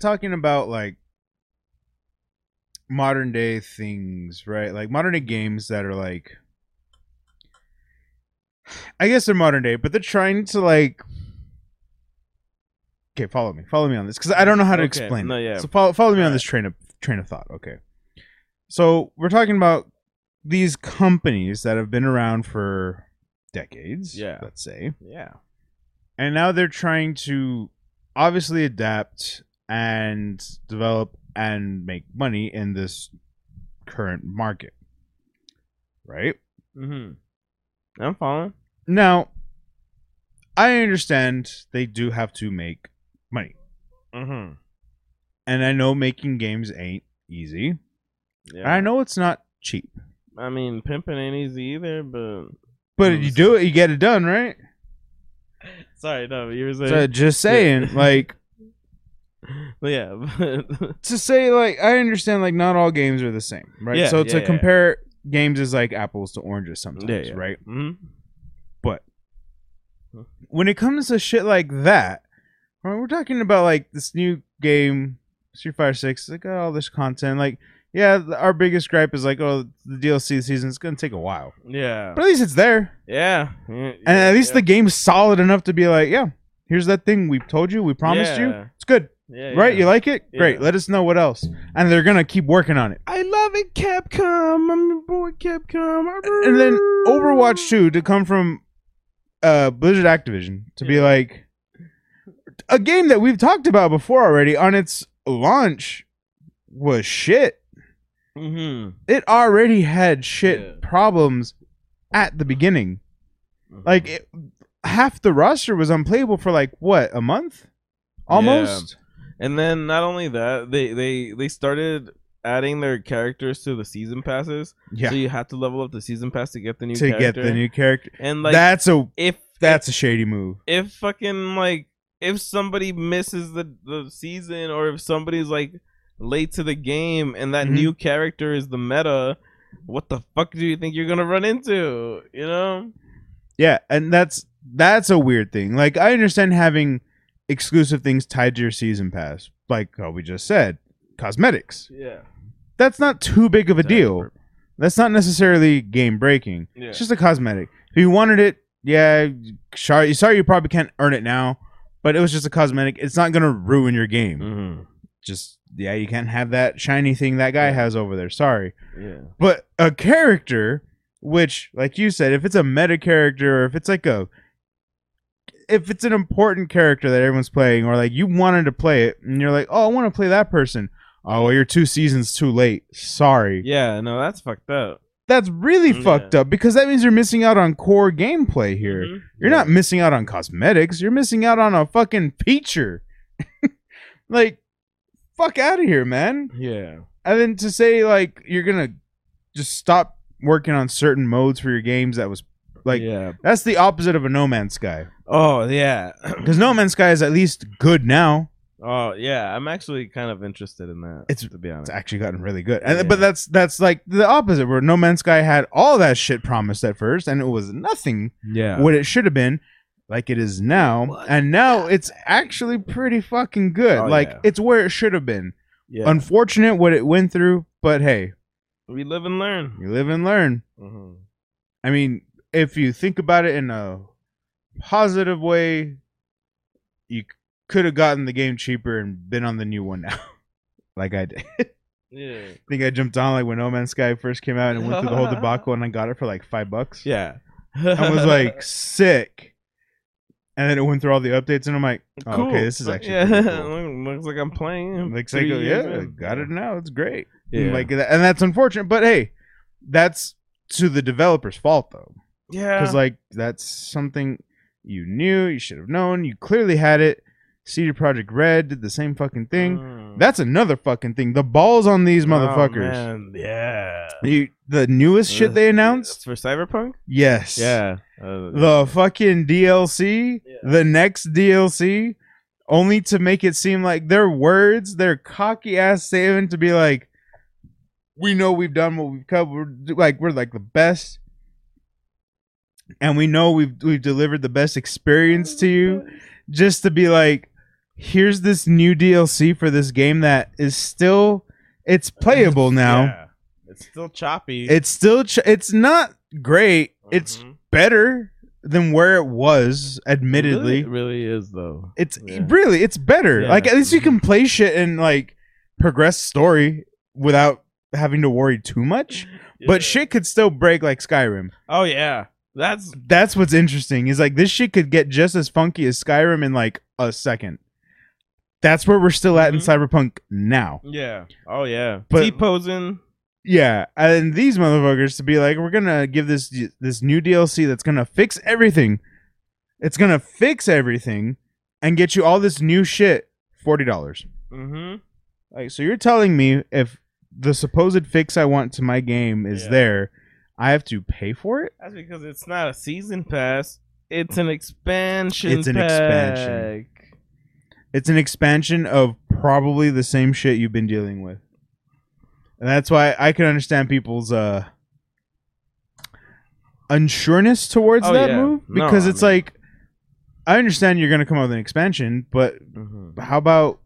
Talking about like modern day things, right? Like modern day games that are like, I guess they're modern day, but they're trying to like. Okay, follow me. Follow me on this because I don't know how to Okay, explain. no, it. yeah. So follow follow me on Alright. this train of train of thought. Okay. So we're talking about these companies that have been around for decades. Yeah. Let's say yeah. and now they're trying to obviously adapt and develop and make money in this current market right Mm-hmm. I'm following. now i understand they do have to make money Mm-hmm. and i know making games ain't easy Yeah. i know it's not cheap I mean, pimping ain't easy either, but but Mm. you do it you get it done right sorry, no, you were saying. so just saying like but yeah, but to say like I understand like not all games are the same, right? Yeah, so yeah, to yeah. compare games is like apples to oranges sometimes, right? hmm But When it comes to shit like that, right, we're talking about like this new game, Street Fighter Six, like all this content. Like, yeah, our biggest gripe is like, oh, the DLC season is gonna take a while, yeah, but at least it's there, yeah, yeah, and at least the game's solid enough to be like, yeah, here's that thing we told you, we promised you, it's good, yeah, right? yeah. You like it? Great. Yeah. Let us know what else, and they're gonna keep working on it. I love it, Capcom. I'm your boy, Capcom. and then Overwatch 2 to come from uh Blizzard Activision to be like a game that we've talked about before already on its launch was shit. Mm-hmm. It already had shit Yeah. problems at the beginning. Like it, half the roster was unplayable for like what, a month? Almost. And then not only that, they they they started adding their characters to the season passes. Yeah. So you have to level up the season pass to get the new to character. get the new character. And like that's a if that's a shady move. if fucking like if somebody misses the the season or if somebody's like late to the game and that Mhm. new character is the meta, what the fuck do you think you're gonna run into? You know? Yeah, and that's that's a weird thing. Like I understand having exclusive things tied to your season pass, like how we just said, cosmetics. Yeah. That's not too big of a deal. That's not necessarily game breaking. Yeah. It's just a cosmetic. If you wanted it, yeah, sorry, sorry you probably can't earn it now, but it was just a cosmetic. It's not gonna ruin your game. Mm-hmm. Just yeah, you can't have that shiny thing that guy Yeah. has over there. Sorry. Yeah. But a character, which, like you said, if it's a meta character or if it's like a, if it's an important character that everyone's playing, or like you wanted to play it and you're like, oh, I want to play that person. Oh, well, you're two seasons too late. Sorry. Yeah, no, that's fucked up. That's really Yeah. fucked up because that means you're missing out on core gameplay here. Mhm. You're not missing out on cosmetics. You're missing out on a fucking feature. like, fuck out of here, man Yeah. and then to say like you're gonna just stop working on certain modes for your games that was like yeah. that's the opposite of a no man's sky Oh yeah. because no man's sky is at least good now Oh yeah, I'm actually kind of interested in that. It's- to be honest. It's actually gotten really good, and Yeah. but that's that's like the opposite. Where No Man's Sky had all that shit promised at first, and it was nothing yeah. what it should have been, like it is now, What? and now it's actually pretty fucking good. Oh, like yeah. it's where it should have been. yeah. Unfortunate what it went through, but hey, we live and learn. you live and learn. hmm I mean, if you think about it in a positive way, you could have gotten the game cheaper and been on the new one now, like I did. Yeah. I think I jumped on like when No Man's Sky first came out and went through the whole debacle, and I got it for like five bucks. Yeah. I was like sick, and then it went through all the updates, and I'm like, oh, okay, this is actually yeah. cool. Looks like I'm playing. Looks like years yeah, in. got it now. It's great. Yeah. Like and that's unfortunate, but hey, that's to the developer's fault though. yeah. because like that's something you knew you should have known you clearly had it CD Projekt Red did the same fucking thing Mm. That's another fucking thing. The balls on these Oh, motherfuckers. man, Yeah. you, the newest shit they announced? For Cyberpunk. yes. Yeah. Uh, the fucking DLC the next DLC only to make it seem like their words their cocky ass statement to be like we know we've done what we've covered like we're like the best. And we know we've we've delivered the best experience to you. Just to be like here's this new DLC for this game that is still it's playable now Yeah. It's still choppy. it's still ch- it's not great it's Mhm. better than where it was admittedly It really, it really is though. it's Yeah. really it's better Yeah. like at least you can play shit and like progress story without having to worry too much but shit could still break like skyrim Oh yeah. That's that's what's interesting is like this shit could get just as funky as skyrim in like a second that's where we're still at in Mhm. cyberpunk now yeah. Oh yeah. But- T posing. yeah and these motherfuckers to be like we're gonna give this this new dlc that's gonna fix everything it's gonna fix everything and get you all this new shit $40 Mm-hmm. Like, so you're telling me if the supposed fix I want to my game is Yeah. there, I have to pay for it? That's because it's not a season pass. It's an expansion. It's an expansion. It's an expansion of probably the same shit you've been dealing with. And that's why I can understand people's uh unsureness towards Oh, that yeah. move No, because I it's mean- like I understand you're going to come out with an expansion, but Mhm. how about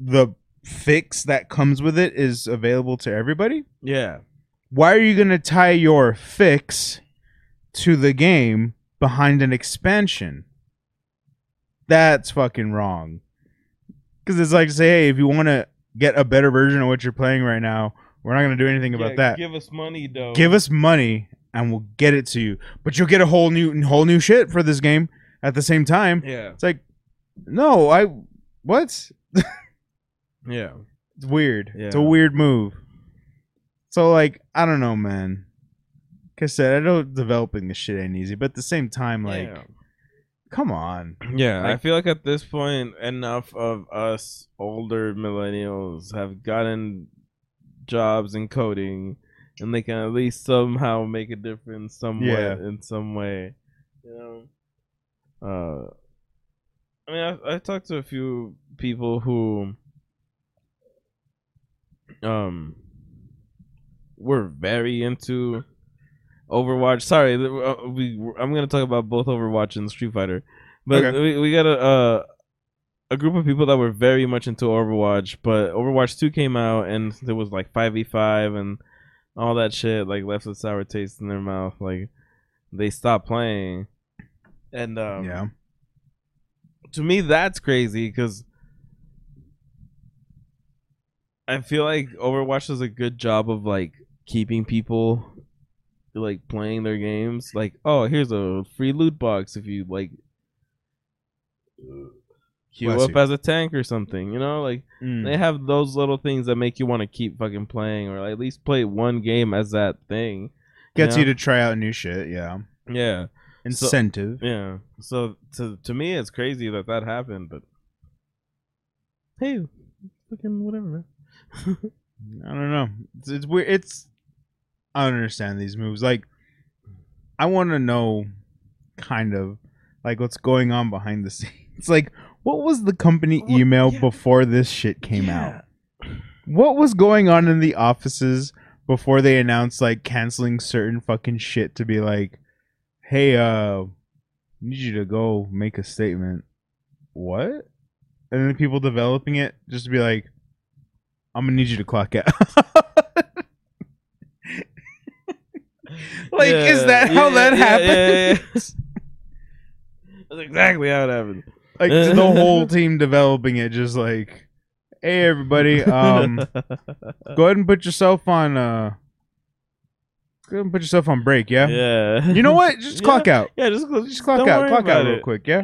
the fix that comes with it is available to everybody? Yeah. why are you going to tie your fix to the game behind an expansion? That's fucking wrong. Because it's like, say, hey, if you want to get a better version of what you're playing right now, we're not going to do anything about Yeah, that. Give us money though. Give us money and we'll get it to you. But you'll get a whole new whole new shit for this game at the same time. Yeah. It's like, no, I what? Yeah. It's weird. It's a Yeah. weird move. So like, I don't know, man. Like I said, I know developing this shit ain't easy, but at the same time, like, yeah. Come on. Yeah, I feel like at this point, enough of us older millennials have gotten jobs in coding, and they can at least somehow make a difference somewhat Yeah. in some way. You know, uh, I mean, I I talked to a few people who, um, were very into Overwatch. Sorry, uh, we I'm gonna talk about both Overwatch and Street Fighter, but Okay. we, we got a uh, a group of people that were very much into Overwatch. But Overwatch Two came out and there was like five v five and all that shit. Like left a sour taste in their mouth. Like they stopped playing, and um, yeah. to me that's crazy because I feel like Overwatch does a good job of like keeping people like playing their games. Like, oh, here's a free loot box if you like queue Bless up you. as a tank or something. You know, like Mm. they have those little things that make you want to keep fucking playing or at least play one game as that thing. Gets know? you to try out new shit. Yeah. Yeah. Incentive. Yeah. So to to me, it's crazy that that happened, but hey, fucking whatever, man. I don't know. It's, it's weird. It's I don't understand these moves. Like, I want to know, kind of, like what's going on behind the scenes. Like, What was the company Well, email yeah. before this shit came Yeah. out? What was going on in the offices before they announced like canceling certain fucking shit to be like, "Hey, uh, need you to go make a statement." What? And then people developing it just to be like, "I'm gonna need you to clock out." like, is Yeah, that how yeah, that yeah, happened? yeah, yeah. That's exactly how it happened. like the whole team developing it, just like, "Hey, everybody, um." go ahead and put yourself on uh go ahead and put yourself on break yeah, yeah. you know what just Yeah. clock out Yeah, just, just clock don't out worry clock out real it. quick yeah?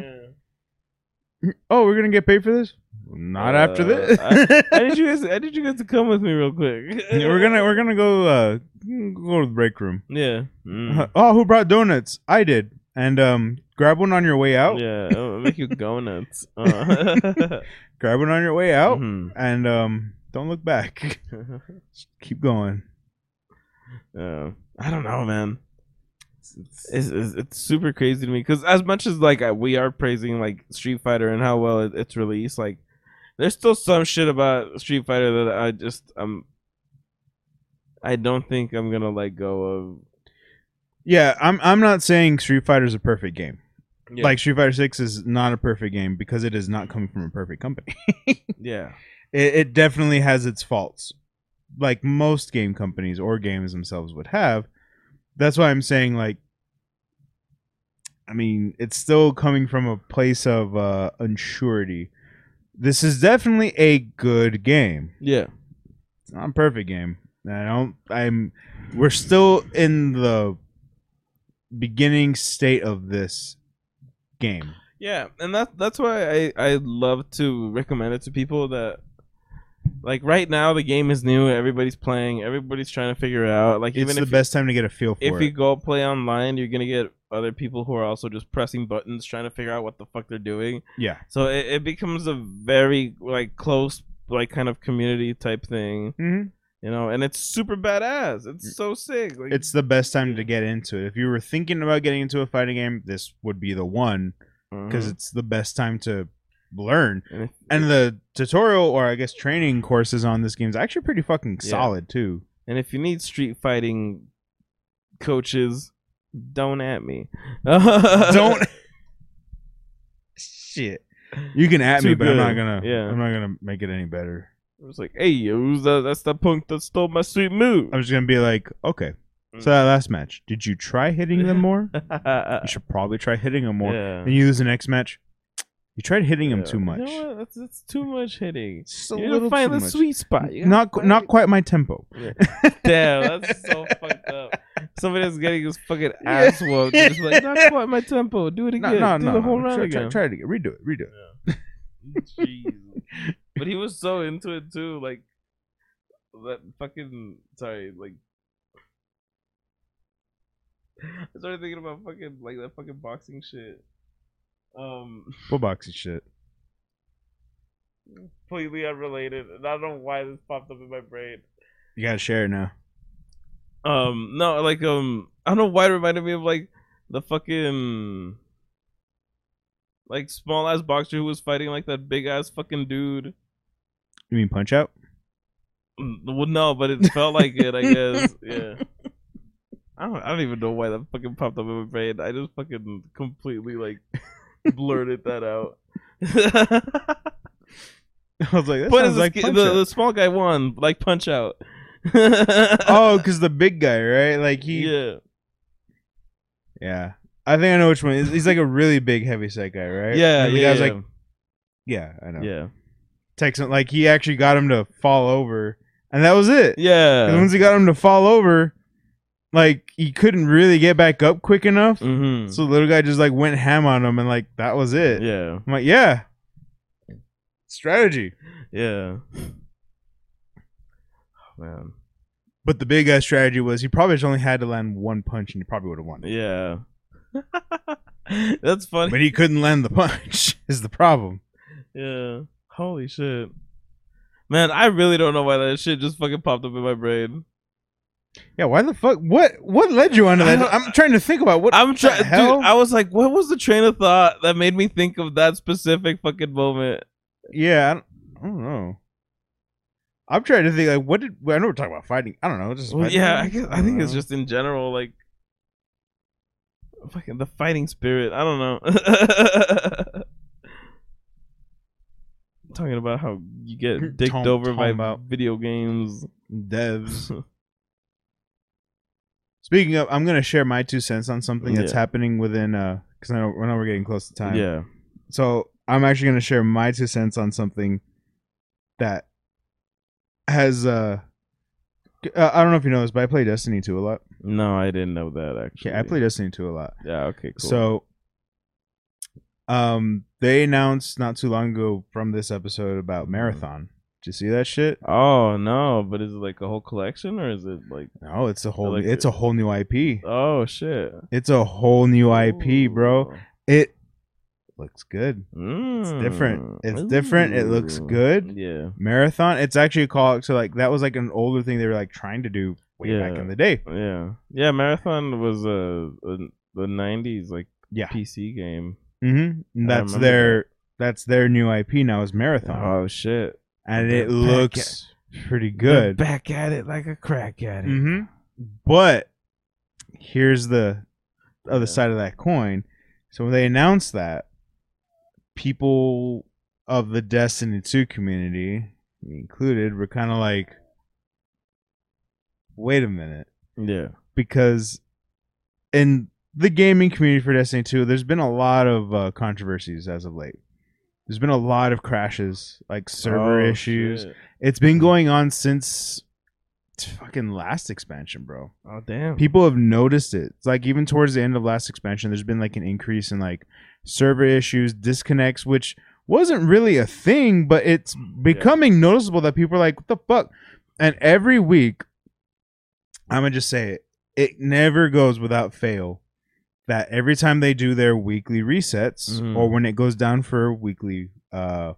oh we're gonna get paid for this not after Uh, this I, I need you guys. I need you guys to come with me real quick. Yeah, we're gonna we're gonna go uh go to the break room Yeah. Mm. oh who brought donuts i did and um grab one on your way out Yeah. I'll make you go nuts. Uh. grab one on your way out Mhm. and um don't look back Just keep going Uh, I don't know, man. It's, it's, it's super crazy to me because as much as like we are praising like Street Fighter and how well it, it's released, like there's still some shit about Street Fighter that I just um I don't think I'm gonna let go of. yeah i'm i'm not saying street fighter is a perfect game Yeah. like Street Fighter Six is not a perfect game because it is not coming from a perfect company. yeah, it, it definitely has its faults, like most game companies or games themselves would have. That's why I'm saying like, I mean, it's still coming from a place of uh, unsurety. This is definitely a good game. yeah, It's not a perfect game. I don't. I'm. We're still in the beginning state of this game. yeah, and that that's why I I love to recommend it to people that. Like right now, the game is new. Everybody's playing. Everybody's trying to figure it out. Like It's even the if best time to get a feel for if it. you go play online, you're gonna get other people who are also just pressing buttons, trying to figure out what the fuck they're doing. yeah. So it, it becomes a very like close, like kind of community type thing, Mm-hmm. you know. And it's super badass. It's so sick. Like, It's the best time to get into it. If you were thinking about getting into a fighting game, this would be the one because Mhm. it's the best time to learn. And the tutorial or I guess training courses on this game is actually pretty fucking Yeah. solid too. and if you need street fighting coaches, don't at me. Don't shit. You can at me, Too but I'm not good. gonna. Yeah. I'm not gonna make it any better. It was like, hey, who's that? That's the punk that stole my sweet move. I'm just gonna be like, okay. So that last match, did you try hitting them more? You should probably try hitting them more. yeah. Then you lose the next match. You tried hitting them Yeah. too much. You know what? That's, that's too much hitting. Just a You little gotta find too the much. sweet spot. You gotta Not find not it. quite my tempo. Damn, that's so fucked up. Somebody's getting his fucking ass whooped. Just like, not quite my tempo. Do it again. no, Do no. the whole no. round Try, again. try, it again. Redo it. Redo it. Jeez. But he was so into it too. Like that fucking. Sorry, like. I started thinking about fucking like that fucking boxing shit. Um, What boxy shit? completely unrelated. And I don't know why this popped up in my brain. You gotta share it now. Um, no, like um, I don't know why it reminded me of like the fucking like small ass boxer who was fighting like that big ass fucking dude. You mean Punch Out? Mm, Well, no, but it felt like it. I guess, yeah. I don't. I don't even know why that fucking popped up in my brain. I just fucking completely like blurted that out. I was like, that but sounds like the, Punch the, Out. the small guy won, like punch out. Oh, because the big guy, right? Like he, yeah. yeah, I think I know which one. He's, like a really big heavy set guy, right? yeah, the yeah. guy's yeah. like, yeah, I know. yeah, Texan, like he actually got him to fall over, and that was it. yeah. Once he got him to fall over, like he couldn't really get back up quick enough. Mm-hmm. So the little guy just like went ham on him, and like that was it. yeah, I'm like, yeah, strategy. yeah. Man, But the big guy's strategy was he probably just only had to land one punch, and he probably would have won. yeah. That's funny. But he couldn't land the punch. Is the problem? Yeah. Holy shit. Man, I really don't know why that shit just fucking popped up in my brain. Yeah, why the fuck? What what led you onto that? I'm trying to think about what I'm trying. I was like, what was the train of thought that made me think of that specific fucking moment? yeah, I don't, I don't know. I'm trying to think like what did I know we're talking about fighting. I don't know. Just Well, yeah, I guess I think it's just in general like fucking the fighting spirit. I don't know. Talking about how you get dicked Talk- over talking by about- video games. devs. Speaking of, I'm gonna share my two cents on something that's Yeah. happening within uh because I know, I know we're getting close to time. Yeah. So I'm actually gonna share my two cents on something that has uh uh, I don't know if you know this, but I play Destiny 2 a lot. No, I didn't know that actually. Okay, I play Destiny 2 a lot. Yeah. Okay. Cool. So, um, they announced not too long ago from this episode about Marathon. Did you see that shit? Oh no! But is it like a whole collection or is it like? No, it's a whole. like it's it. a whole new IP. Oh shit! It's a whole new IP, bro. It looks good. Mm. different. It's different. It looks good. Yeah. Marathon. It's actually a call. So like that was like an older thing they were like trying to do way back in the day. Yeah. Yeah. Marathon was a, a the '90s like Yeah. PC game. Mm-hmm. That's their. That's their new IP now is Marathon, Oh shit! and they're it looks pretty good. back at it like a crack at it. hmm But here's the other Yeah. side of that coin. So when they announced that, people of the Destiny 2 community, me included, were kind of like, wait a minute. Yeah. Because in the gaming community for Destiny 2, there's been a lot of uh, controversies as of late. There's been a lot of crashes, like server Oh, issues. shit. It's been going on since fucking last expansion, bro. Oh damn. People have noticed it. It's like even towards the end of last expansion, there's been like an increase in like server issues, disconnects, which wasn't really a thing, but it's becoming noticeable that people are like, what the fuck? And every week, I'm gonna just say it, it never goes without fail that every time they do their weekly resets Mhm. or when it goes down for weekly uh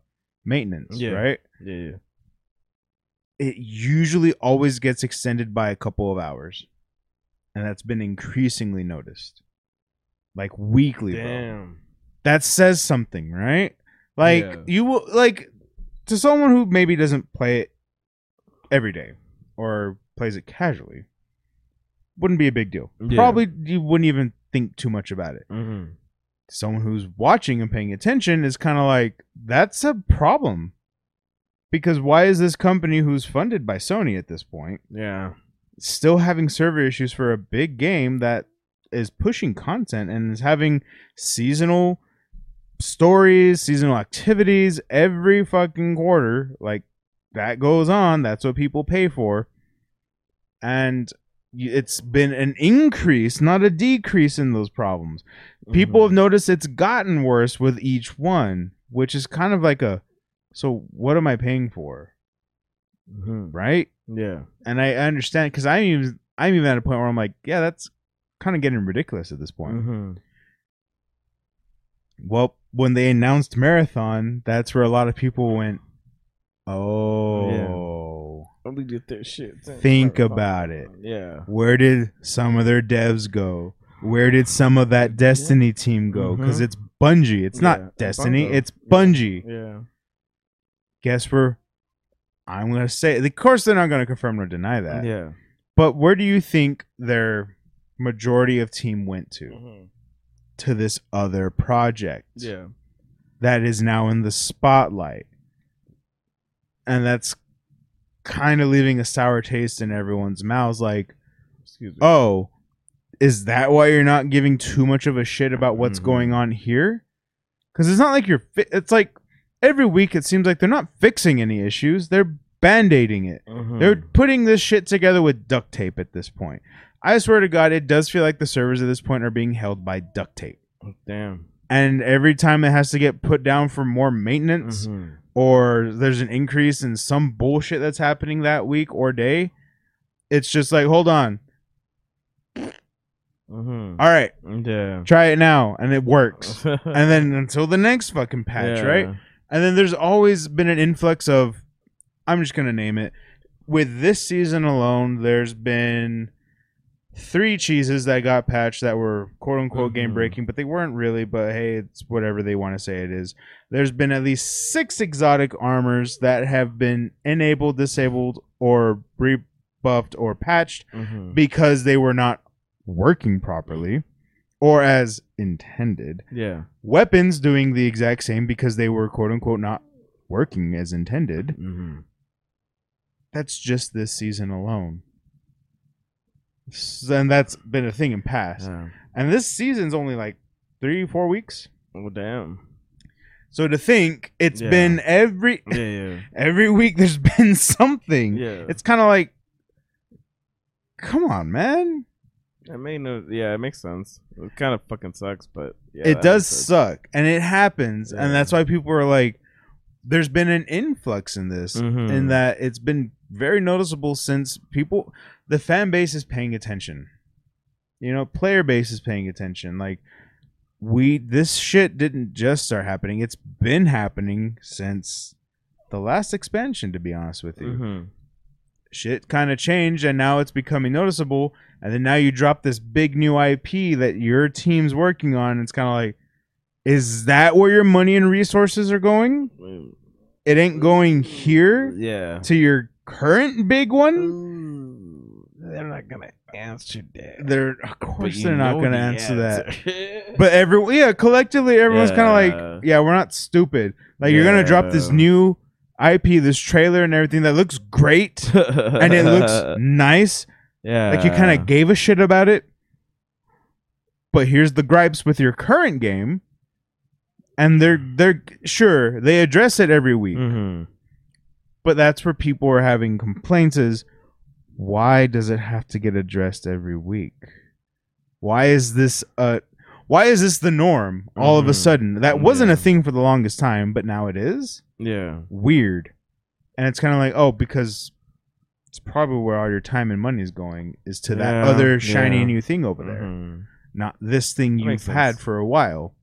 maintenance, Yeah. right? yeah. Yeah. it usually always gets extended by a couple of hours. And that's been increasingly noticed. Like weekly, bro. That says something, right? Like Yeah. you will like to someone who maybe doesn't play it every day or plays it casually. Wouldn't be a big deal. Yeah. Probably you wouldn't even think too much about it. Mm-hmm. Someone who's watching and paying attention is kind of like that's a problem. Because why is this company who's funded by Sony at this point Yeah. still having server issues for a big game that is pushing content and is having seasonal stories, seasonal activities every fucking quarter. Like that goes on. That's what people pay for. And it's been an increase, not a decrease in those problems. People have Mhm. noticed it's gotten worse with each one, which is kind of like a so what am I paying for? Mhm. Right? Yeah. and I I understand because I'm even I'm even at a point where I'm like, yeah, that's kind of getting ridiculous at this point. Mm-hmm. Well, when they announced Marathon, that's where a lot of people went, oh, Only get their shit. Think about it. Yeah. where did some of their devs go? Where did some of that Destiny team go? Because Mhm. it's Bungie. It's Yeah, not Destiny. Bungo. It's Yeah. Bungie. Yeah. Guess where? I'm gonna say. Of course, they're not gonna confirm or deny that. Yeah. But where do you think their majority of team went to? Mhm. To this other project Yeah. that is now in the spotlight. And that's kind of leaving a sour taste in everyone's mouths like, Excuse me. "Oh, is that why you're not giving too much of a shit about what's Mhm. going on here?" Cuz it's not like you're fi- it's like every week it seems like they're not fixing any issues. They're band-aiding it. Mhm. They're putting this shit together with duct tape at this point. I swear to God, it does feel like the servers at this point are being held by duct tape. Damn. And every time it has to get put down for more maintenance Mhm. or there's an increase in some bullshit that's happening that week or day, it's just like, hold on. Mhm. All right, Yeah. try it now. And it works. and then until the next fucking patch, Yeah. right? And then there's always been an influx of, I'm just going to name it, with this season alone, there's been three cheeses that got patched that were quote unquote game Mhm. breaking, but they weren't really. But hey, it's whatever they want to say it is. There's been at least six exotic armors that have been enabled, disabled, or rebuffed or patched Mhm. because they were not working properly or as intended. Yeah. Weapons doing the exact same because they were quote unquote not working as intended. Mm-hmm. That's just this season alone. And that's been a thing in past. Yeah. And this season's only like three, four weeks. Oh damn. So to think it's Yeah. been every Yeah, yeah. every week there's been something. Yeah. It's kind of like, come on, man. It made no. Yeah, it makes sense. It kind of fucking sucks, but yeah, it does suck, and it happens, and that's why people are like, "There's been an influx in this, Mhm. in that it's been very noticeable since people, the fan base is paying attention. You know, player base is paying attention. Like we, this shit didn't just start happening; it's been happening since the last expansion. To be honest with you, Mhm. shit kind of changed and now it's becoming noticeable and then now you drop this big new ip that your team's working on and it's kind of like is that where your money and resources are going it ain't going here Yeah. to your current big one They're not gonna answer that. they're of course they're not gonna the answer that. but every yeah collectively everyone's kind of like yeah. we're not stupid. Like you're gonna drop this new ip this trailer and everything that looks great and it looks nice. Yeah, like you kind of gave a shit about it. But here's the gripes with your current game. And they're they're sure they address it every week. Mhm. but that's where people are having complaints is why does it have to get addressed every week why is this uh why is this the norm all of a Mhm. sudden that wasn't a thing for the longest time but now it is Yeah. weird and it's kind of like oh because it's probably where all your time and money is going is to that Yeah, other shiny yeah. new thing over there Mhm. not this thing That you've makes had sense. for a while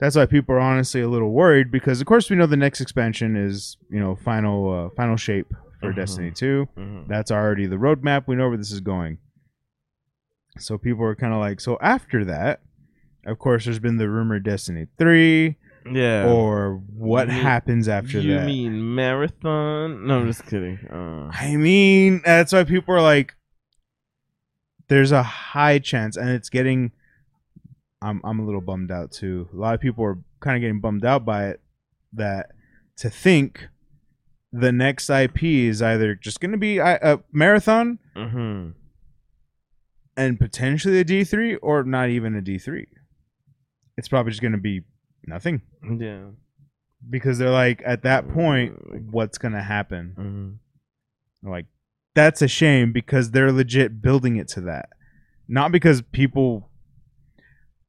that's why people are honestly a little worried because of course we know the next expansion is you know final uh, final shape for Mhm. destiny 2 Mhm. that's already the roadmap we know where this is going so people are kind of like so after that of course there's been the rumored destiny 3 Yeah. or what You happens after you that You mean marathon? No, I'm just kidding. Uh, I mean, that's why people are like, there's a high chance, and it's getting. I'm I'm a little bummed out too. A lot of people are kind of getting bummed out by it. That to think the next IP is either just going to be a, marathon mhm. and potentially a D3, or not even a D3. It's probably just going to be nothing Yeah. because they're like, at that point, Mm. what's going to happen? Mhm. Like that's a shame because they're legit building it to that. Not because people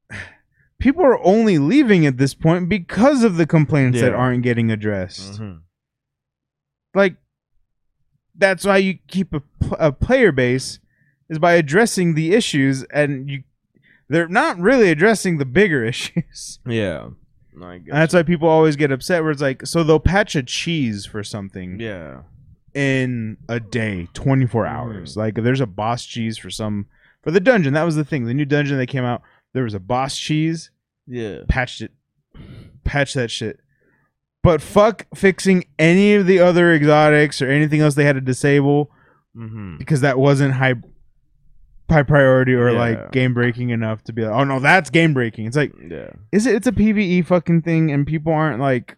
people are only leaving at this point because of the complaints that aren't getting addressed. Mhm. Like that's why you keep a, a player base is by addressing the issues and you they're not really addressing the bigger issues. Yeah. I get And that's why people always get upset where it's like so they'll patch a cheese for something. Yeah. in a day, 24 Mhm. hours. Like there's a boss cheese for some for the dungeon. That was the thing. The new dungeon that came out, there was a boss cheese, Yeah. patched it. Patch that shit. But fuck fixing any of the other exotics or anything else they had to disable Mm-hmm. because that wasn't high high priority or Yeah. like game breaking enough to be like, "Oh no, that's game breaking." It's like, Yeah. is it it's a PvE fucking thing and people aren't like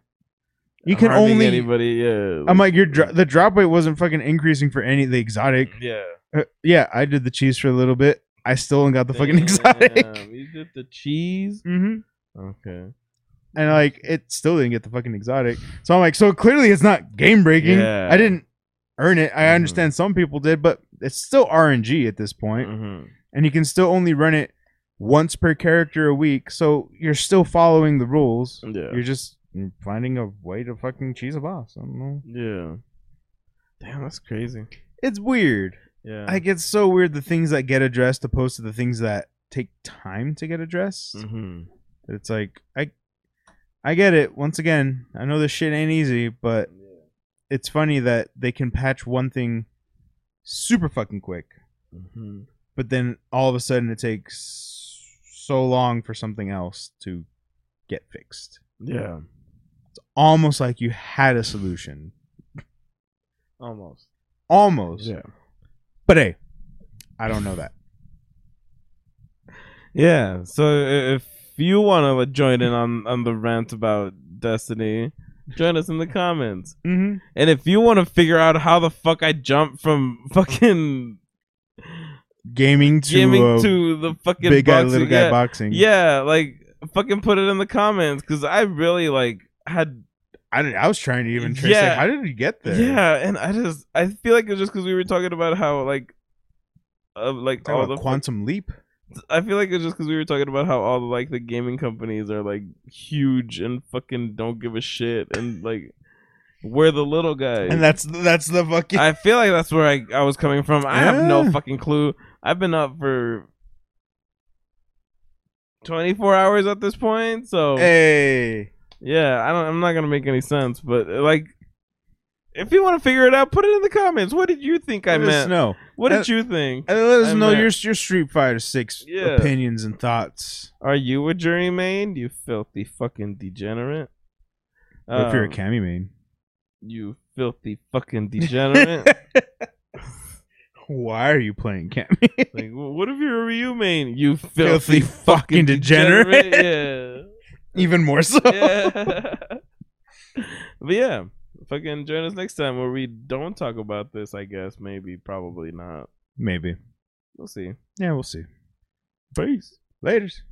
you can only anybody. Yeah. I'm like your dro- the drop rate wasn't fucking increasing for any of the exotic Yeah. Uh, yeah, I did the cheese for a little bit. I still got the fucking exotic. Damn, You did the cheese. hmm Okay. And like, it still didn't get the fucking exotic. So I'm like, so clearly it's not game breaking. Yeah. I didn't earn it. I Mhm. understand some people did, but it's still RNG at this point. Mm-hmm. and you can still only run it once per character a week. So you're still following the rules. Yeah. You're just finding a way to fucking cheese a boss. I don't know. Yeah. Damn, that's crazy. It's weird. Yeah. Like it's so weird the things that get addressed opposed to the things that take time to get addressed. mm-hmm. It's like I I get it. Once again, I know this shit ain't easy, but it's funny that they can patch one thing super fucking quick, Mm-hmm. but then all of a sudden it takes so long for something else to get fixed. Yeah, It's Almost like you had a solution. almost. Almost. Yeah, But hey, I don't know that. yeah. So if you want to join in on on the rant about Destiny, join us in the comments. Mm-hmm. And if you want to figure out how the fuck I jumped from fucking Gaming to, gaming uh, to the fucking big guy, boxing, little guy yeah, boxing. yeah, like fucking put it in the comments because I really like had I, didn't- I was trying to even trace. Yeah. Like, how did he get there? yeah, and I just I feel like it's just because we were talking about how like. Uh, like all the quantum leap. I feel like it's just because we were talking about how all the like the gaming companies are like huge and fucking don't give a shit and like we're the little guys. And that's that's the fucking. I feel like that's where I, I was coming from. I have no fucking clue. I've been up for twenty four hours at this point, so hey, yeah, I don't. I'm not gonna make any sense, but like. If you want to figure it out, put it in the comments. What did you think I let us meant? know. What did Uh, you think? And let us I know meant- your your Street Fighter Six Yeah. opinions and thoughts. Are you a Juri main? You filthy fucking degenerate. What if you're a Um, Cammy main? You filthy fucking degenerate. Why are you playing Cammy? like, what if you're a Ryu main? You Filthy filthy, fucking degenerate. Even more so. Yeah. yeah. but yeah, fucking join us next time where we don't talk about this. I guess maybe, probably not. Maybe. We'll see. Yeah, we'll see. Peace. Later's.